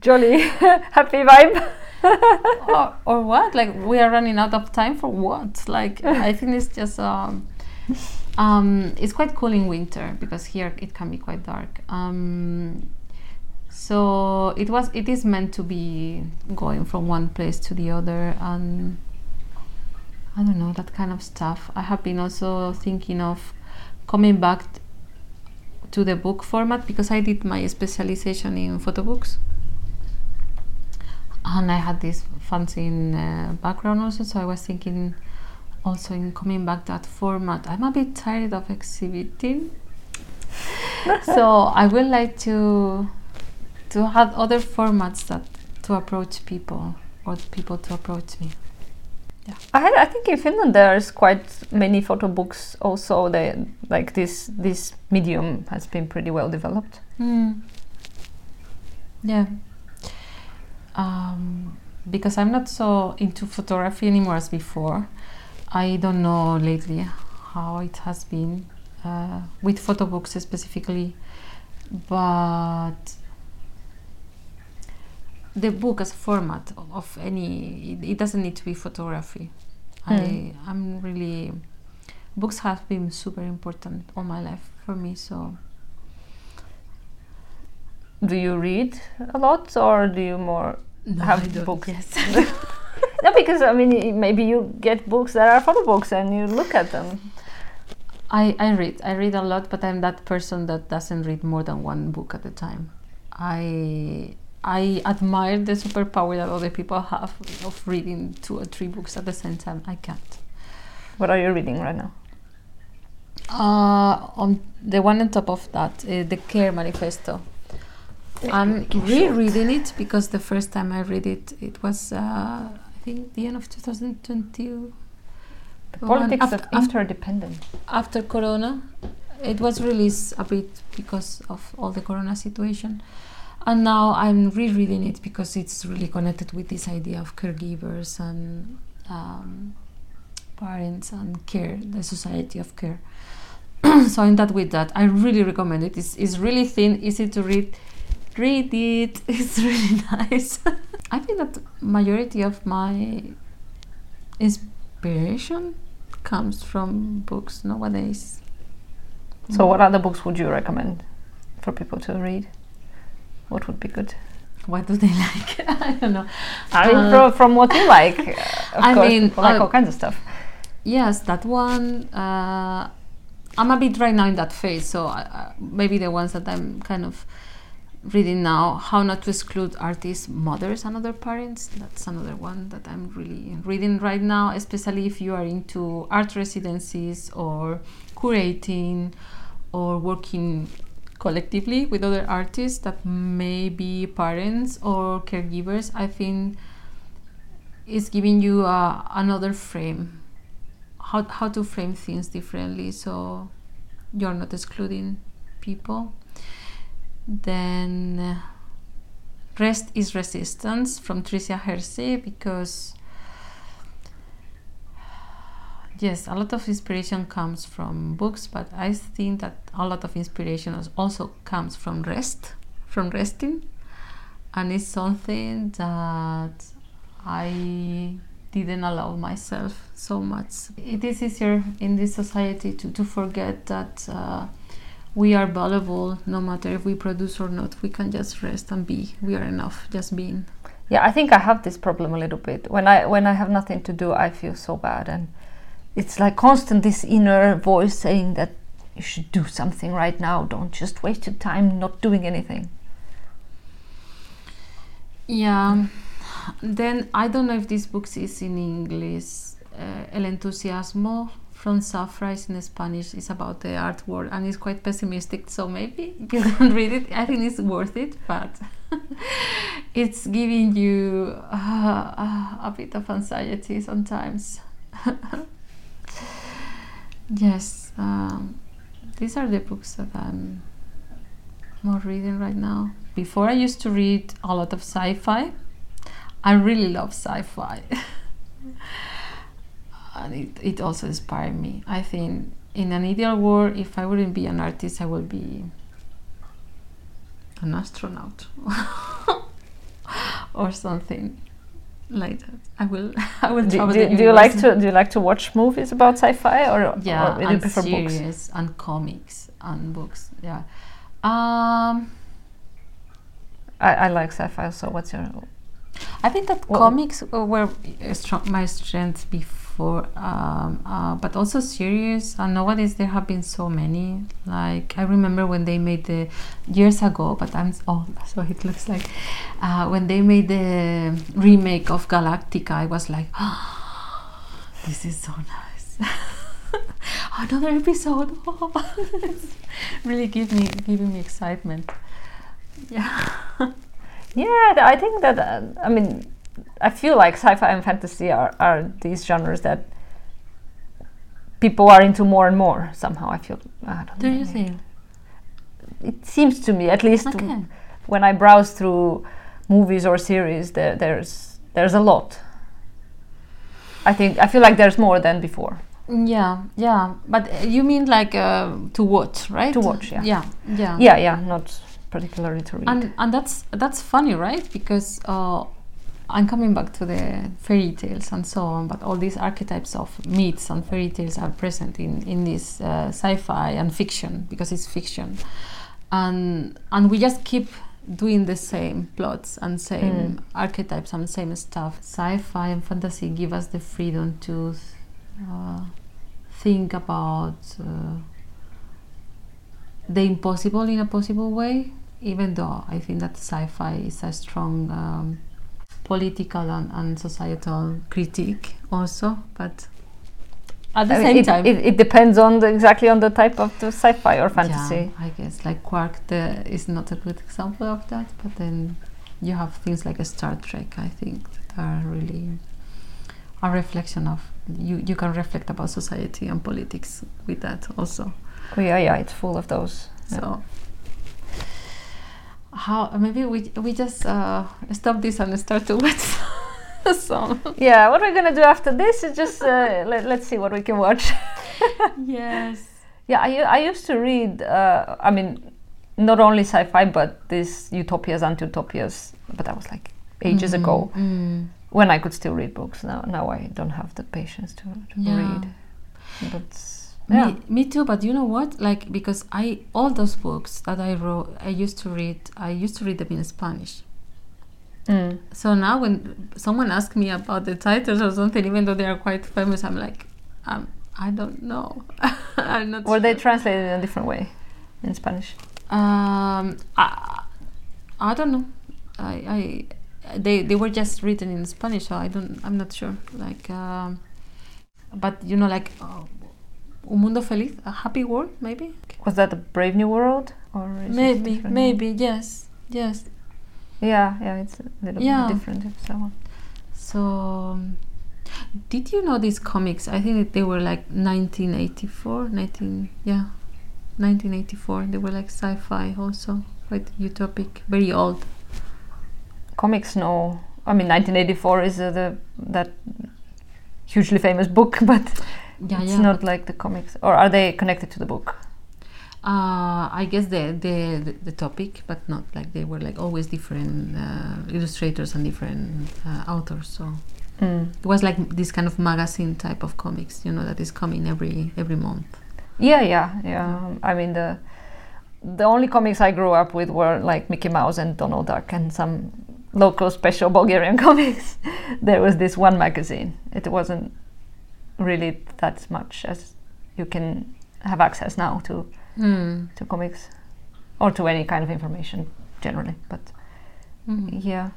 [SPEAKER 1] Jolly, happy vibe.
[SPEAKER 2] or, or what? Like we are running out of time for what? Like I think it's just um, um, it's quite cool in winter because here it can be quite dark. Um, so it was it is meant to be going from one place to the other and I don't know that kind of stuff. I have been also thinking of coming back to the book format because I did my specialization in photo books and I had this fancy uh, background also, so I was thinking also in coming back that format. I'm a bit tired of exhibiting, so I would like to to have other formats that to approach people or people to approach me.
[SPEAKER 1] I, I think in Finland there's quite many photo books. Also, they like this this medium has been pretty well developed.
[SPEAKER 2] Mm. Yeah. Um, because I'm not so into photography anymore as before. I don't know lately how it has been uh, with photo books specifically, but the book as a format of, of any it, it doesn't need to be photography. I
[SPEAKER 1] Mm.
[SPEAKER 2] I'm really books have been super important all my life for me. So
[SPEAKER 1] Do you read a lot, or do you more
[SPEAKER 2] no,
[SPEAKER 1] have books?
[SPEAKER 2] Yes.
[SPEAKER 1] no, because I mean, maybe you get books that are photo books and you look at them.
[SPEAKER 2] I, I read. I read a lot, but I'm that person that doesn't read more than one book at a time. I I admire the superpower that other people have of reading two or three books at the same time. I can't.
[SPEAKER 1] What are you reading right now?
[SPEAKER 2] Uh, on the one on top of that, uh, the Care Manifesto. I'm rereading it because the first time I read it, it was uh, I think the end of 2020.
[SPEAKER 1] The politics
[SPEAKER 2] after,
[SPEAKER 1] of interdependence.
[SPEAKER 2] after Corona, it was released a bit because of all the Corona situation, and now I'm rereading it because it's really connected with this idea of caregivers and um, parents and care, the society of care. so in that with that, I really recommend it. It's, it's really thin, easy to read. read it. It's really nice. I think that majority of my inspiration comes from books nowadays.
[SPEAKER 1] So, what other books would you recommend for people to read? What would be good?
[SPEAKER 2] What do they like? I don't know.
[SPEAKER 1] I mean,
[SPEAKER 2] Uh,
[SPEAKER 1] from, from what you like, uh, of
[SPEAKER 2] I
[SPEAKER 1] course,
[SPEAKER 2] mean,
[SPEAKER 1] people like
[SPEAKER 2] uh,
[SPEAKER 1] all kinds of stuff.
[SPEAKER 2] Yes, that one. Uh, I'm a bit right now in that phase, so I, I, maybe the ones that I'm kind of reading now, How Not to Exclude Artists' Mothers and Other Parents. That's another one that I'm really reading right now, especially if you are into art residencies or curating or working collectively with other artists that may be parents or caregivers. I think it's giving you uh, another frame how, how to frame things differently so you're not excluding people then uh, rest is resistance from tricia hersey because yes a lot of inspiration comes from books but i think that a lot of inspiration also comes from rest from resting and it's something that i didn't allow myself so much. It is easier in this society to, to forget that uh, we are valuable no matter if we produce or not. We can just rest and be. We are enough just being.
[SPEAKER 1] Yeah, I think I have this problem a little bit. When I when I have nothing to do, I feel so bad, and it's like constant this inner voice saying that you should do something right now. Don't just waste your time not doing anything.
[SPEAKER 2] Yeah. Then I don't know if this book is in English. Uh, El entusiasmo from Zafra in Spanish. It's about the art world and it's quite pessimistic. So maybe you can read it. I think it's worth it, but it's giving you uh, uh, a bit of anxiety sometimes. yes, um, these are the books that I'm more reading right now. Before I used to read a lot of sci-fi. I really love sci-fi. and it, it also inspired me. I think in an ideal world, if I wouldn't be an artist, I would be an astronaut or something like that. I will. I will
[SPEAKER 1] Do, do, do you like to do you like to watch movies about sci-fi or
[SPEAKER 2] Yeah,
[SPEAKER 1] or
[SPEAKER 2] and
[SPEAKER 1] prefer books?
[SPEAKER 2] and comics and books. Yeah. Um,
[SPEAKER 1] I, I like sci-fi. So what's your
[SPEAKER 2] I think that
[SPEAKER 1] Well-
[SPEAKER 2] comics were strong, my strength before, um, uh, but also series. And nowadays there have been so many. Like I remember when they made the years ago, but I'm old, so it looks like uh, when they made the remake of Galactica. I was like, this is so nice. Another episode. really give me giving me excitement. Yeah.
[SPEAKER 1] Yeah, I think that uh, I mean, I feel like sci-fi and fantasy are, are these genres that people are into more and more. Somehow, I feel. I don't
[SPEAKER 2] Do
[SPEAKER 1] know,
[SPEAKER 2] you
[SPEAKER 1] maybe.
[SPEAKER 2] think?
[SPEAKER 1] It seems to me, at least
[SPEAKER 2] Okay.
[SPEAKER 1] when I browse through movies or series, there, there's there's a lot. I think I feel like there's more than before.
[SPEAKER 2] Yeah, yeah. But uh, you mean like uh, to watch, right?
[SPEAKER 1] To watch, yeah.
[SPEAKER 2] Yeah, yeah.
[SPEAKER 1] Yeah, yeah, not particularly to read.
[SPEAKER 2] And and that's that's funny, right? Because uh, I'm coming back to the fairy tales and so on, but all these archetypes of myths and fairy tales are present in in this uh, sci-fi and fiction because it's fiction, and and we just keep doing the same plots and same
[SPEAKER 1] Mm.
[SPEAKER 2] archetypes and same stuff. Sci-fi and fantasy give us the freedom to uh, think about uh, the impossible in a possible way. Even though I think that sci-fi is a strong um, political and, and societal critique also, but at the
[SPEAKER 1] I mean,
[SPEAKER 2] same
[SPEAKER 1] it,
[SPEAKER 2] time,
[SPEAKER 1] it, it depends on the, exactly on the type of the sci-fi or fantasy.
[SPEAKER 2] yeah, I guess like Quark the, is not a good example of that, but then you have things like a Star Trek. I think that are really a reflection of you. You can reflect about society and politics with that also.
[SPEAKER 1] Oh, yeah, yeah, it's full of those. Yeah.
[SPEAKER 2] How maybe we we just uh, stop this and start to watch some.
[SPEAKER 1] Yeah, what we're gonna do after this is just uh, let, let's see what we can watch.
[SPEAKER 2] yes.
[SPEAKER 1] Yeah, I I used to read. Uh, I mean, not only sci-fi but these utopias and utopias. But that was like ages ago
[SPEAKER 2] Mm.
[SPEAKER 1] when I could still read books. Now, now I don't have the patience to, to
[SPEAKER 2] Yeah.
[SPEAKER 1] read. But yeah,
[SPEAKER 2] Me, me too, but you know what? Like because I all those books that I wrote, I used to read. I used to read them in Spanish.
[SPEAKER 1] Mm.
[SPEAKER 2] So now when someone asks me about the titles or something, even though they are quite famous, I'm like, um, I don't know. I'm not.
[SPEAKER 1] were they
[SPEAKER 2] sure.
[SPEAKER 1] translated in a different way in Spanish?
[SPEAKER 2] Um, I, I don't know. I, I they they were just written in Spanish, so I don't. I'm not sure. Like, um, but you know, like uh, Un Mundo Feliz, a happy world, maybe.
[SPEAKER 1] Was that a Brave New World or is
[SPEAKER 2] Maybe, maybe, yes, yes.
[SPEAKER 1] Yeah, yeah, it's a little
[SPEAKER 2] Yeah.
[SPEAKER 1] bit different. If someone.
[SPEAKER 2] So, um, did you know these comics? I think that they were like 1984, 19, yeah, 1984. They were like sci-fi also, quite utopic, very old.
[SPEAKER 1] comics no i mean 1984 is uh, the that hugely famous book but
[SPEAKER 2] Yeah,
[SPEAKER 1] it's
[SPEAKER 2] yeah.
[SPEAKER 1] not like the comics or are they connected to the book
[SPEAKER 2] Uh, I guess the, the the topic, but not like they were like always different uh, illustrators and different uh, authors. So
[SPEAKER 1] mm.
[SPEAKER 2] it was like this kind of magazine type of comics, you know, that is coming every every month.
[SPEAKER 1] yeah yeah yeah i mean the the only comics i grew up with were like mickey mouse and donald duck and some local special bulgarian comics there was this one magazine it wasn't really that much as you can have access now to
[SPEAKER 2] Hmm.
[SPEAKER 1] to comics or to any kind of information generally but
[SPEAKER 2] Mhm.
[SPEAKER 1] yeah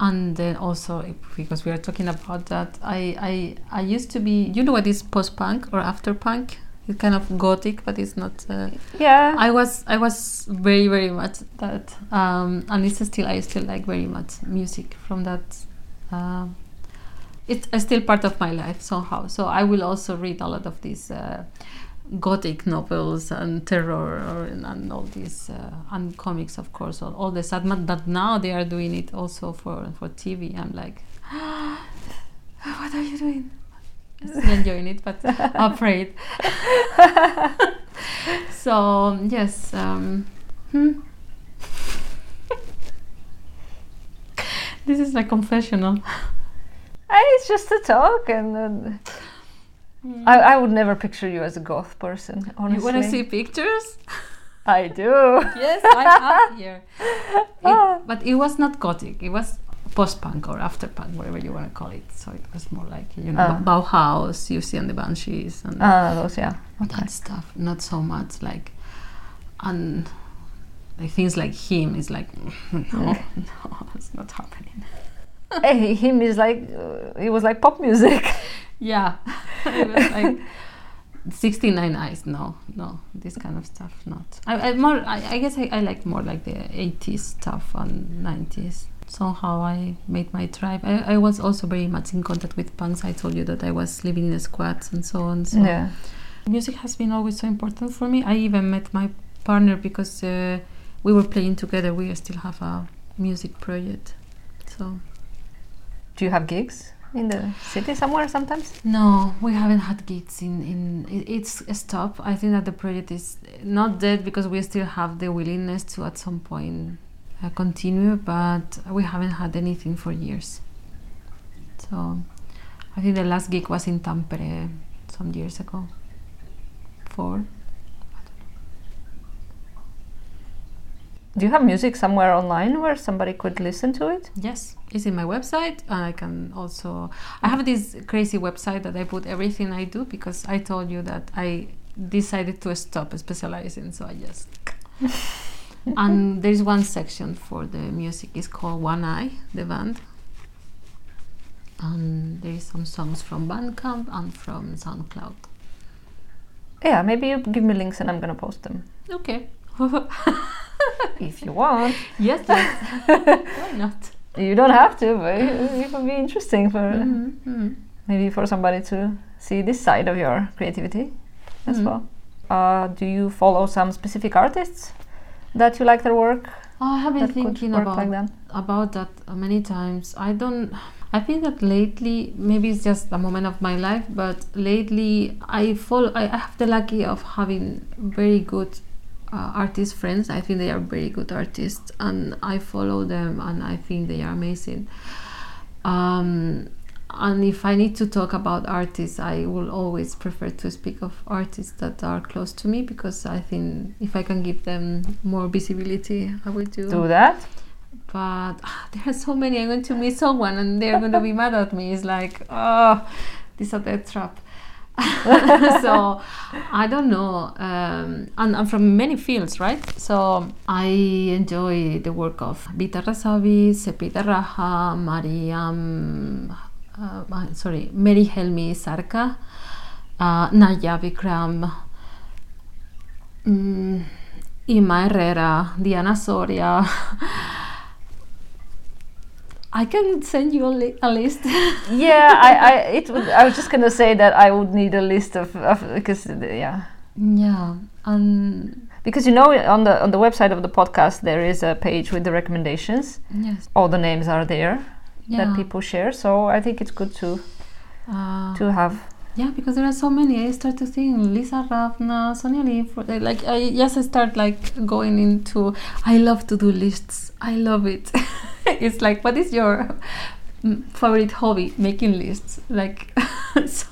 [SPEAKER 2] And then also because we are talking about that, I I I used to be. You know what is post punk or after punk? It's kind of gothic, but it's not. Uh,
[SPEAKER 1] yeah
[SPEAKER 2] I was I was very very much that, um, and it's still I still like very much music from that. Um, it's uh, still part of my life somehow. So I will also read a lot of these uh, gothic novels and terror or, and all these uh, and comics, of course, all, all the sad. But now they are doing it also for for TV. I'm like, what are you doing? Still enjoying it, but afraid. so yes, um, hmm. this is like confessional.
[SPEAKER 1] Uh, it's just a talk and uh, I, I would never picture you as a goth person honestly
[SPEAKER 2] You want to see pictures?
[SPEAKER 1] i do
[SPEAKER 2] Yes, I have here. It-
[SPEAKER 1] Ah.
[SPEAKER 2] but it was not gothic. It was post-punk or after-punk, whatever you want to call it. So it was more like you know
[SPEAKER 1] Ah.
[SPEAKER 2] Bauhaus, Siouxsie and the Banshees and
[SPEAKER 1] ah those yeah okay
[SPEAKER 2] that stuff. Not so much like and like things like HIM is like no, no, it's not happening.
[SPEAKER 1] hey, HIM is like uh, it was like pop music
[SPEAKER 2] Yeah, it was like 69 eyes. No, no, this kind of stuff. Not. I, I more. I, I guess I, I like more like the 80s stuff and 90s. Somehow I made my tribe. I, I was also very much in contact with punks. I told you that I was living in the squats and so on. So
[SPEAKER 1] yeah
[SPEAKER 2] music has been always so important for me. I even met my partner because uh, we were playing together. We still have a music project. So
[SPEAKER 1] do you have gigs in the city somewhere sometimes
[SPEAKER 2] No, we haven't had gigs in, in it- it's a stop. I think that the project is not dead because we still have the willingness to at some point uh, continue, but we haven't had anything for years. So I think the last gig was in Tampere some years ago. Four.
[SPEAKER 1] do you have music somewhere online where somebody could listen to it
[SPEAKER 2] Yes, it's in my website, and I can also. I have this crazy website that I put everything I do because I told you that I decided to stop specializing, so I just. and there's one section for the music. It's called One Eye, the band. And there is some songs from Bandcamp and from SoundCloud.
[SPEAKER 1] yeah maybe you give me links and i'm gonna post them
[SPEAKER 2] Okay.
[SPEAKER 1] if you want
[SPEAKER 2] yes, yes. Why not?
[SPEAKER 1] You don't have to but it, would be interesting for
[SPEAKER 2] Mhm, mhm.
[SPEAKER 1] maybe for somebody to see this side of your creativity as
[SPEAKER 2] Mhm.
[SPEAKER 1] well. Uh, do you follow some specific artists that you like their work
[SPEAKER 2] Oh, I have been thinking about
[SPEAKER 1] like that?
[SPEAKER 2] about that many times. I don't. I think that lately, maybe it's just a moment of my life, but lately I follow. I have the lucky of having very good uh, artist friends. I think they are very good artists, and I follow them, and I think they are amazing. Um, and if I need to talk about artists, I will always prefer to speak of artists that are close to me because I think if I can give them more visibility, I will do.
[SPEAKER 1] Do that.
[SPEAKER 2] But ah, there are so many. I'm going to miss someone, and they're going to be mad at me. It's like, oh, this is a death trap. so I don't know, um, and I'm from many fields, right? So I enjoy the work of Vita Razavi, Sepideh Raha, Mariam, uh, uh, sorry, Mary Helmi Sarka, uh, Naya Vikram, mm, Ima Herrera, Diana Soria. I can send you a, li- a list.
[SPEAKER 1] Yeah, I, I, it would, I was just gonna say that I would need a list of, because yeah,
[SPEAKER 2] yeah, and
[SPEAKER 1] because you know on the on the website of the podcast there is a page with the recommendations.
[SPEAKER 2] yes,
[SPEAKER 1] All the names are there
[SPEAKER 2] yeah.
[SPEAKER 1] that people share, so I think it's good to
[SPEAKER 2] uh,
[SPEAKER 1] to have.
[SPEAKER 2] Yeah, because there are so many. I start to think Lisa Ravna, Sonia Lee. for- Like I just start like going into. I love to do lists. I love it. it's like, what is your mm, favorite hobby? Making lists. Like, so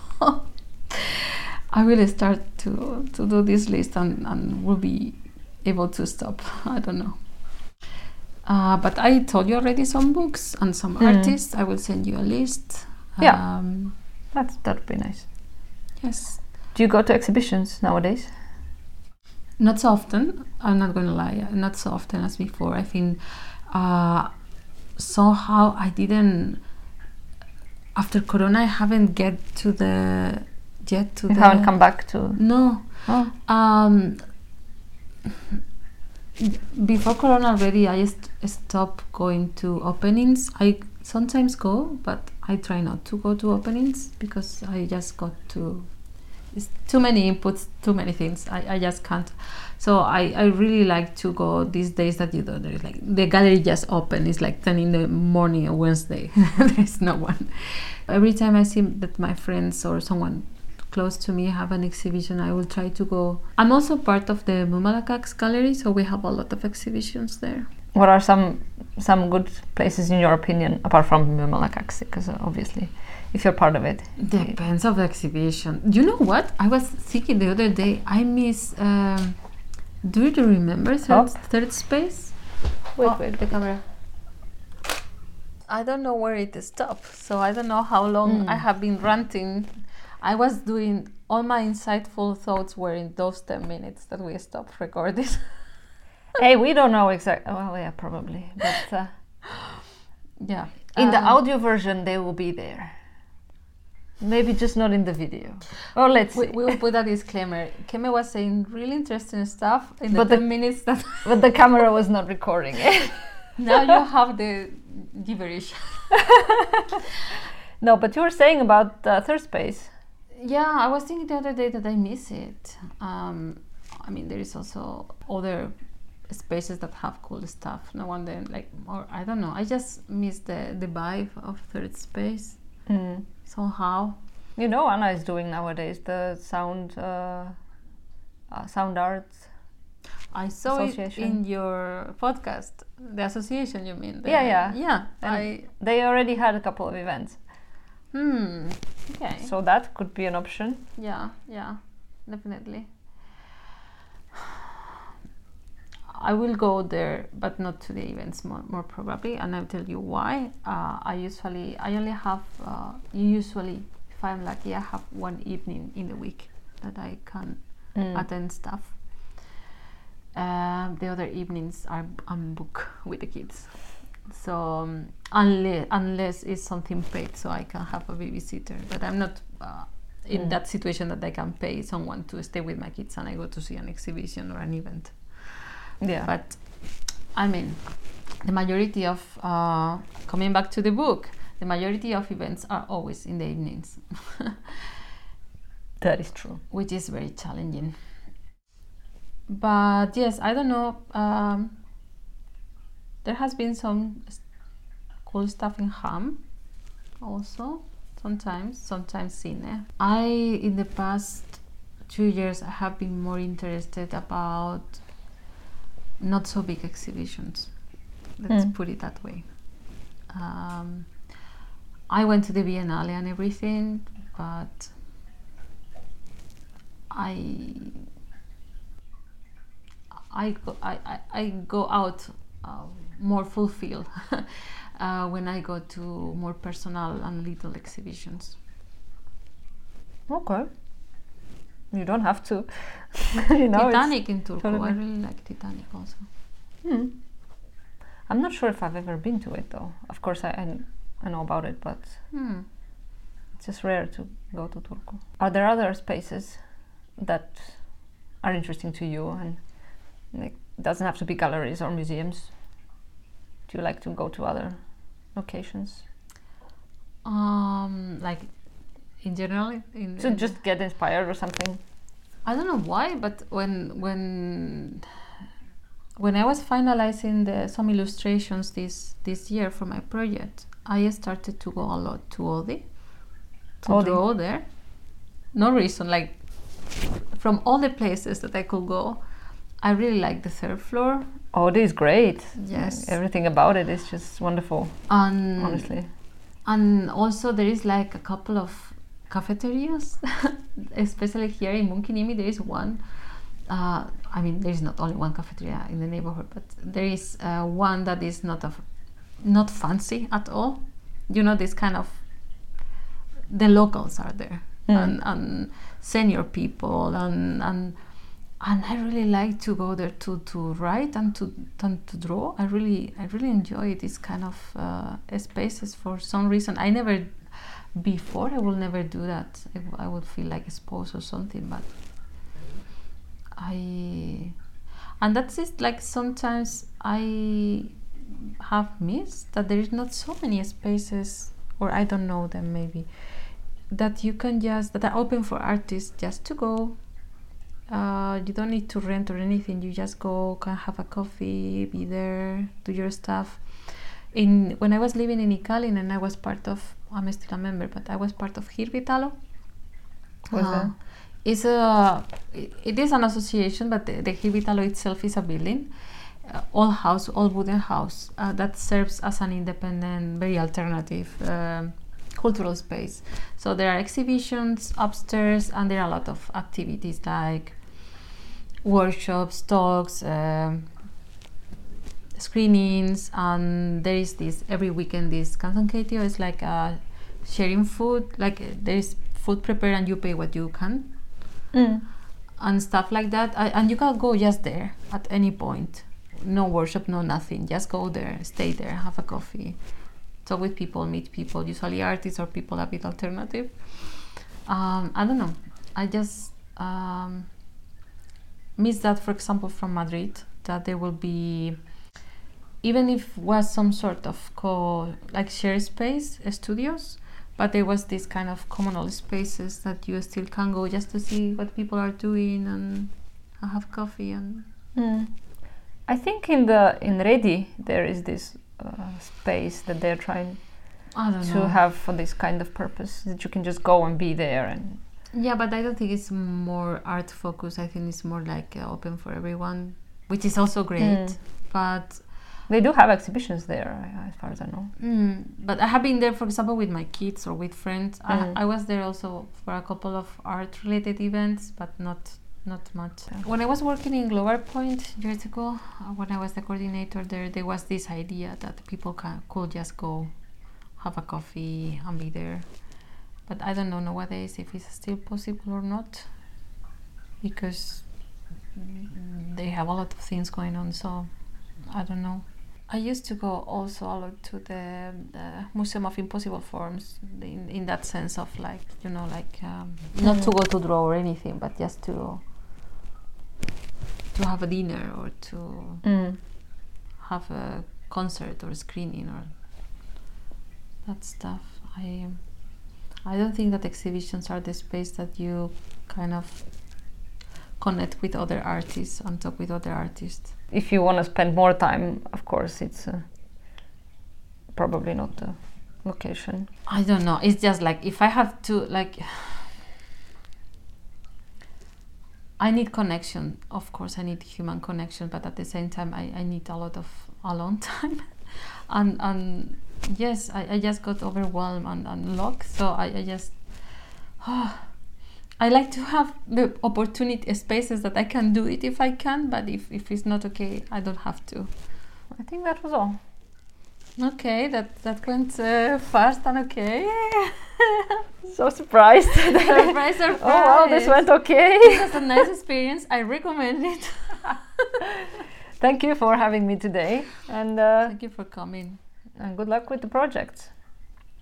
[SPEAKER 2] I will start to to do this list and and will be able to stop. I don't know. Uh, but I told you already some books and some
[SPEAKER 1] Mm.
[SPEAKER 2] artists. I will send you a list.
[SPEAKER 1] Yeah.
[SPEAKER 2] Um,
[SPEAKER 1] That that'd be nice.
[SPEAKER 2] Yes.
[SPEAKER 1] Do you go to exhibitions nowadays?
[SPEAKER 2] Not so often. I'm not going to lie. Not so often as before. I think uh, somehow I didn't. After Corona, I haven't get to the yet to
[SPEAKER 1] You
[SPEAKER 2] the.
[SPEAKER 1] haven't come back to.
[SPEAKER 2] No.
[SPEAKER 1] Oh,
[SPEAKER 2] Um, before Corona already, I just stopped going to openings. I sometimes go, but I try not to go to openings because I just got to. It's too many inputs, too many things. I, I just can't. So I, I really like to go these days that you know there's like the gallery just open. It's like ten in the morning on Wednesday. there's no one. Every time I see that my friends or someone close to me have an exhibition, I will try to go. I'm also part of the Mumalakax gallery, so we have a lot of exhibitions there.
[SPEAKER 1] What are some some good places in your opinion apart from Malakax? Because uh, obviously, if you're part of it,
[SPEAKER 2] Depends of the exhibition. You know what? I was thinking the other day. I miss. Um, do you remember third, third space?
[SPEAKER 1] Wait,
[SPEAKER 2] Oh,
[SPEAKER 1] wait.
[SPEAKER 2] the camera. I don't know where it stopped, so I don't know how long I
[SPEAKER 1] Mm.
[SPEAKER 2] have been ranting. I was doing all my insightful thoughts were in those ten minutes that we stopped recording.
[SPEAKER 1] hey, we don't know exactly. Well, yeah, probably, but uh,
[SPEAKER 2] yeah.
[SPEAKER 1] in the
[SPEAKER 2] Um,
[SPEAKER 1] audio version they will be there. Maybe just not in the video. Oh, let's
[SPEAKER 2] We,
[SPEAKER 1] see.
[SPEAKER 2] we will put a disclaimer. Kemê was saying really interesting stuff in
[SPEAKER 1] But the-
[SPEAKER 2] 10 minutes that
[SPEAKER 1] but the camera was not recording it.
[SPEAKER 2] now you have the gibberish.
[SPEAKER 1] no, but you were saying about uh, third space.
[SPEAKER 2] Yeah, I was thinking the other day that I miss it. Um, I mean, there is also other spaces that have cool stuff. No wonder, like, or I don't know. I just miss the the vibe of third space
[SPEAKER 1] Mm.
[SPEAKER 2] somehow.
[SPEAKER 1] You know, Anna is doing nowadays the sound uh, uh, sound arts.
[SPEAKER 2] I saw it in your podcast, the association. You mean? The-
[SPEAKER 1] Yeah, yeah.
[SPEAKER 2] yeah. I
[SPEAKER 1] They already had a couple of events,
[SPEAKER 2] hmm. Okay.
[SPEAKER 1] so that could be an option.
[SPEAKER 2] Yeah, yeah, definitely. I will go there, but not to the events more, more probably, and I'll tell you why. Uh, I usually, I only have, uh, usually, if I'm lucky, I have one evening in the week that I can
[SPEAKER 1] Mm.
[SPEAKER 2] attend stuff. Um, the other evenings are I'm booked with the kids. So um, unless unless it's something paid, so I can have a babysitter. But I'm not uh, in
[SPEAKER 1] Mm.
[SPEAKER 2] that situation that I can pay someone to stay with my kids and I go to see an exhibition or an event.
[SPEAKER 1] Yeah.
[SPEAKER 2] But I mean, the majority of uh, coming back to the book, the majority of events are always in the evenings,
[SPEAKER 1] that is true.
[SPEAKER 2] which is very challenging. But yes, I don't know. Um, there has been some cool stuff in HAM, also sometimes, sometimes cine. I in the past two years I have been more interested about not so big exhibitions. Let's
[SPEAKER 1] Mm.
[SPEAKER 2] put it that way. Um, I went to the Biennale and everything, but I I go, I, I, I go out uh, more fulfilled uh, when I go to more personal and little exhibitions.
[SPEAKER 1] Okay. You don't have to. you know,
[SPEAKER 2] Titanik in Turku, I really like Titanik also.
[SPEAKER 1] Hmm. I'm not sure if I've ever been to it though. Of course, I, I, I know about it, but
[SPEAKER 2] Hmm.
[SPEAKER 1] it's just rare to go to Turku. Are there other spaces that are interesting to you and like doesn't have to be galleries or museums? Do you like to go to other locations
[SPEAKER 2] Um, like in general, in,
[SPEAKER 1] to
[SPEAKER 2] in-
[SPEAKER 1] just get inspired or something?
[SPEAKER 2] I don't know why, but when when when I was finalizing the, some illustrations this this year for my project, I started to go a lot to Oodi to
[SPEAKER 1] Oodi.
[SPEAKER 2] draw there. No reason, like from all the places that I could go, I really like the third floor.
[SPEAKER 1] This is great.
[SPEAKER 2] Yes.
[SPEAKER 1] Everything about it is just wonderful,
[SPEAKER 2] And
[SPEAKER 1] honestly.
[SPEAKER 2] And also there is like a couple of cafeterias, especially here in Munkkiniemi. There is one. Uh, I mean, there is not only one cafeteria in the neighborhood, but there is uh, one that is not of, not fancy at all. You know, this kind of the locals are there
[SPEAKER 1] Mm.
[SPEAKER 2] and, and senior people and and and I really like to go there to, to write and to and to draw. I really I really enjoy these kind of uh, spaces for some reason. I never before I will never do that. I would feel like exposed or something, but I and that's it. Like sometimes I have missed that there is not so many spaces, or I don't know them maybe that you can just that are open for artists just to go uh, you don't need to rent or anything you just go can have a coffee be there do your stuff in when i was living in Ikalin and i was part of i'm still a member but i was part of Hirvitalo
[SPEAKER 1] What's
[SPEAKER 2] Uh,
[SPEAKER 1] that?
[SPEAKER 2] it's a it, it is an association but the, the Hirvitalo itself is a building. Uh, all house all wooden house uh, that serves as an independent very alternative um, cultural space. So there are exhibitions upstairs and there are a lot of activities like workshops talks um, screenings and there is this every weekend this kansankeittiö is like uh, sharing food like uh, there is food prepared and you pay what you can.
[SPEAKER 1] Mm.
[SPEAKER 2] and stuff like that. I, and you can go just there at any point. No workshop no nothing. Just go there stay there have a coffee talk with people meet people. Usually artists or people a bit alternative. Um, i don't know. I just um, miss that for example from madrid that there will be even if was some sort of co like share space studios but there was this kind of communal spaces that you still can go just to see what people are doing and have coffee and
[SPEAKER 1] Mm. I think in the in Redi there is this uh, space that they're trying to
[SPEAKER 2] know.
[SPEAKER 1] have for this kind of purpose that you can just go and be there and
[SPEAKER 2] yeah, but I don't think it's more art focused. I think it's more like uh, open for everyone, which is also great.
[SPEAKER 1] Mm.
[SPEAKER 2] But
[SPEAKER 1] they do have exhibitions there as far as I know.
[SPEAKER 2] Mm, but I have been there, for example, with my kids or with friends.
[SPEAKER 1] Mm.
[SPEAKER 2] I, I was there also for a couple of art-related events, but not not much. When I was working in Global Point years ago, uh, when I was the coordinator there, there was this idea that people can, could just go have a coffee and be there. But I don't know nowadays if it's still possible or not, because they have a lot of things going on. So I don't know. I used to go also a lot to the, the Museum of Impossible Forms in, in that sense of like you know like um, not to go to draw or anything, but just to to have a dinner or to
[SPEAKER 1] Mm.
[SPEAKER 2] have a concert or a screening or that stuff. I I don't think that exhibitions are the space that you kind of connect with other artists and talk with other artists.
[SPEAKER 1] If you want to spend more time, of course, it's uh, probably not the location.
[SPEAKER 2] I don't know. It's just like if I have to like I need connection. Of course, I need human connection, but at the same time, I, I need a lot of alone time. and and yes, I, I just got overwhelmed and, and locked. So I, I just I like to have the opportunity spaces that I can do it if I can, but if, if it's not okay, I don't have to.
[SPEAKER 1] I think that was all.
[SPEAKER 2] Okay, that that went uh, fast and okay.
[SPEAKER 1] So surprised.
[SPEAKER 2] surprise, surprise.
[SPEAKER 1] oh wow, this went okay.
[SPEAKER 2] It was a nice experience. I recommend it.
[SPEAKER 1] Thank you for having me today, and uh,
[SPEAKER 2] Thank you for coming.
[SPEAKER 1] and good luck with the project,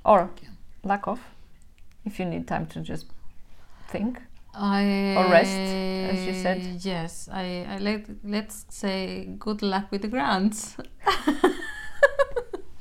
[SPEAKER 1] or lack of, if you need time to just think.
[SPEAKER 2] I
[SPEAKER 1] Or rest, as you said.
[SPEAKER 2] Yes, I, I let let's say good luck with the grants.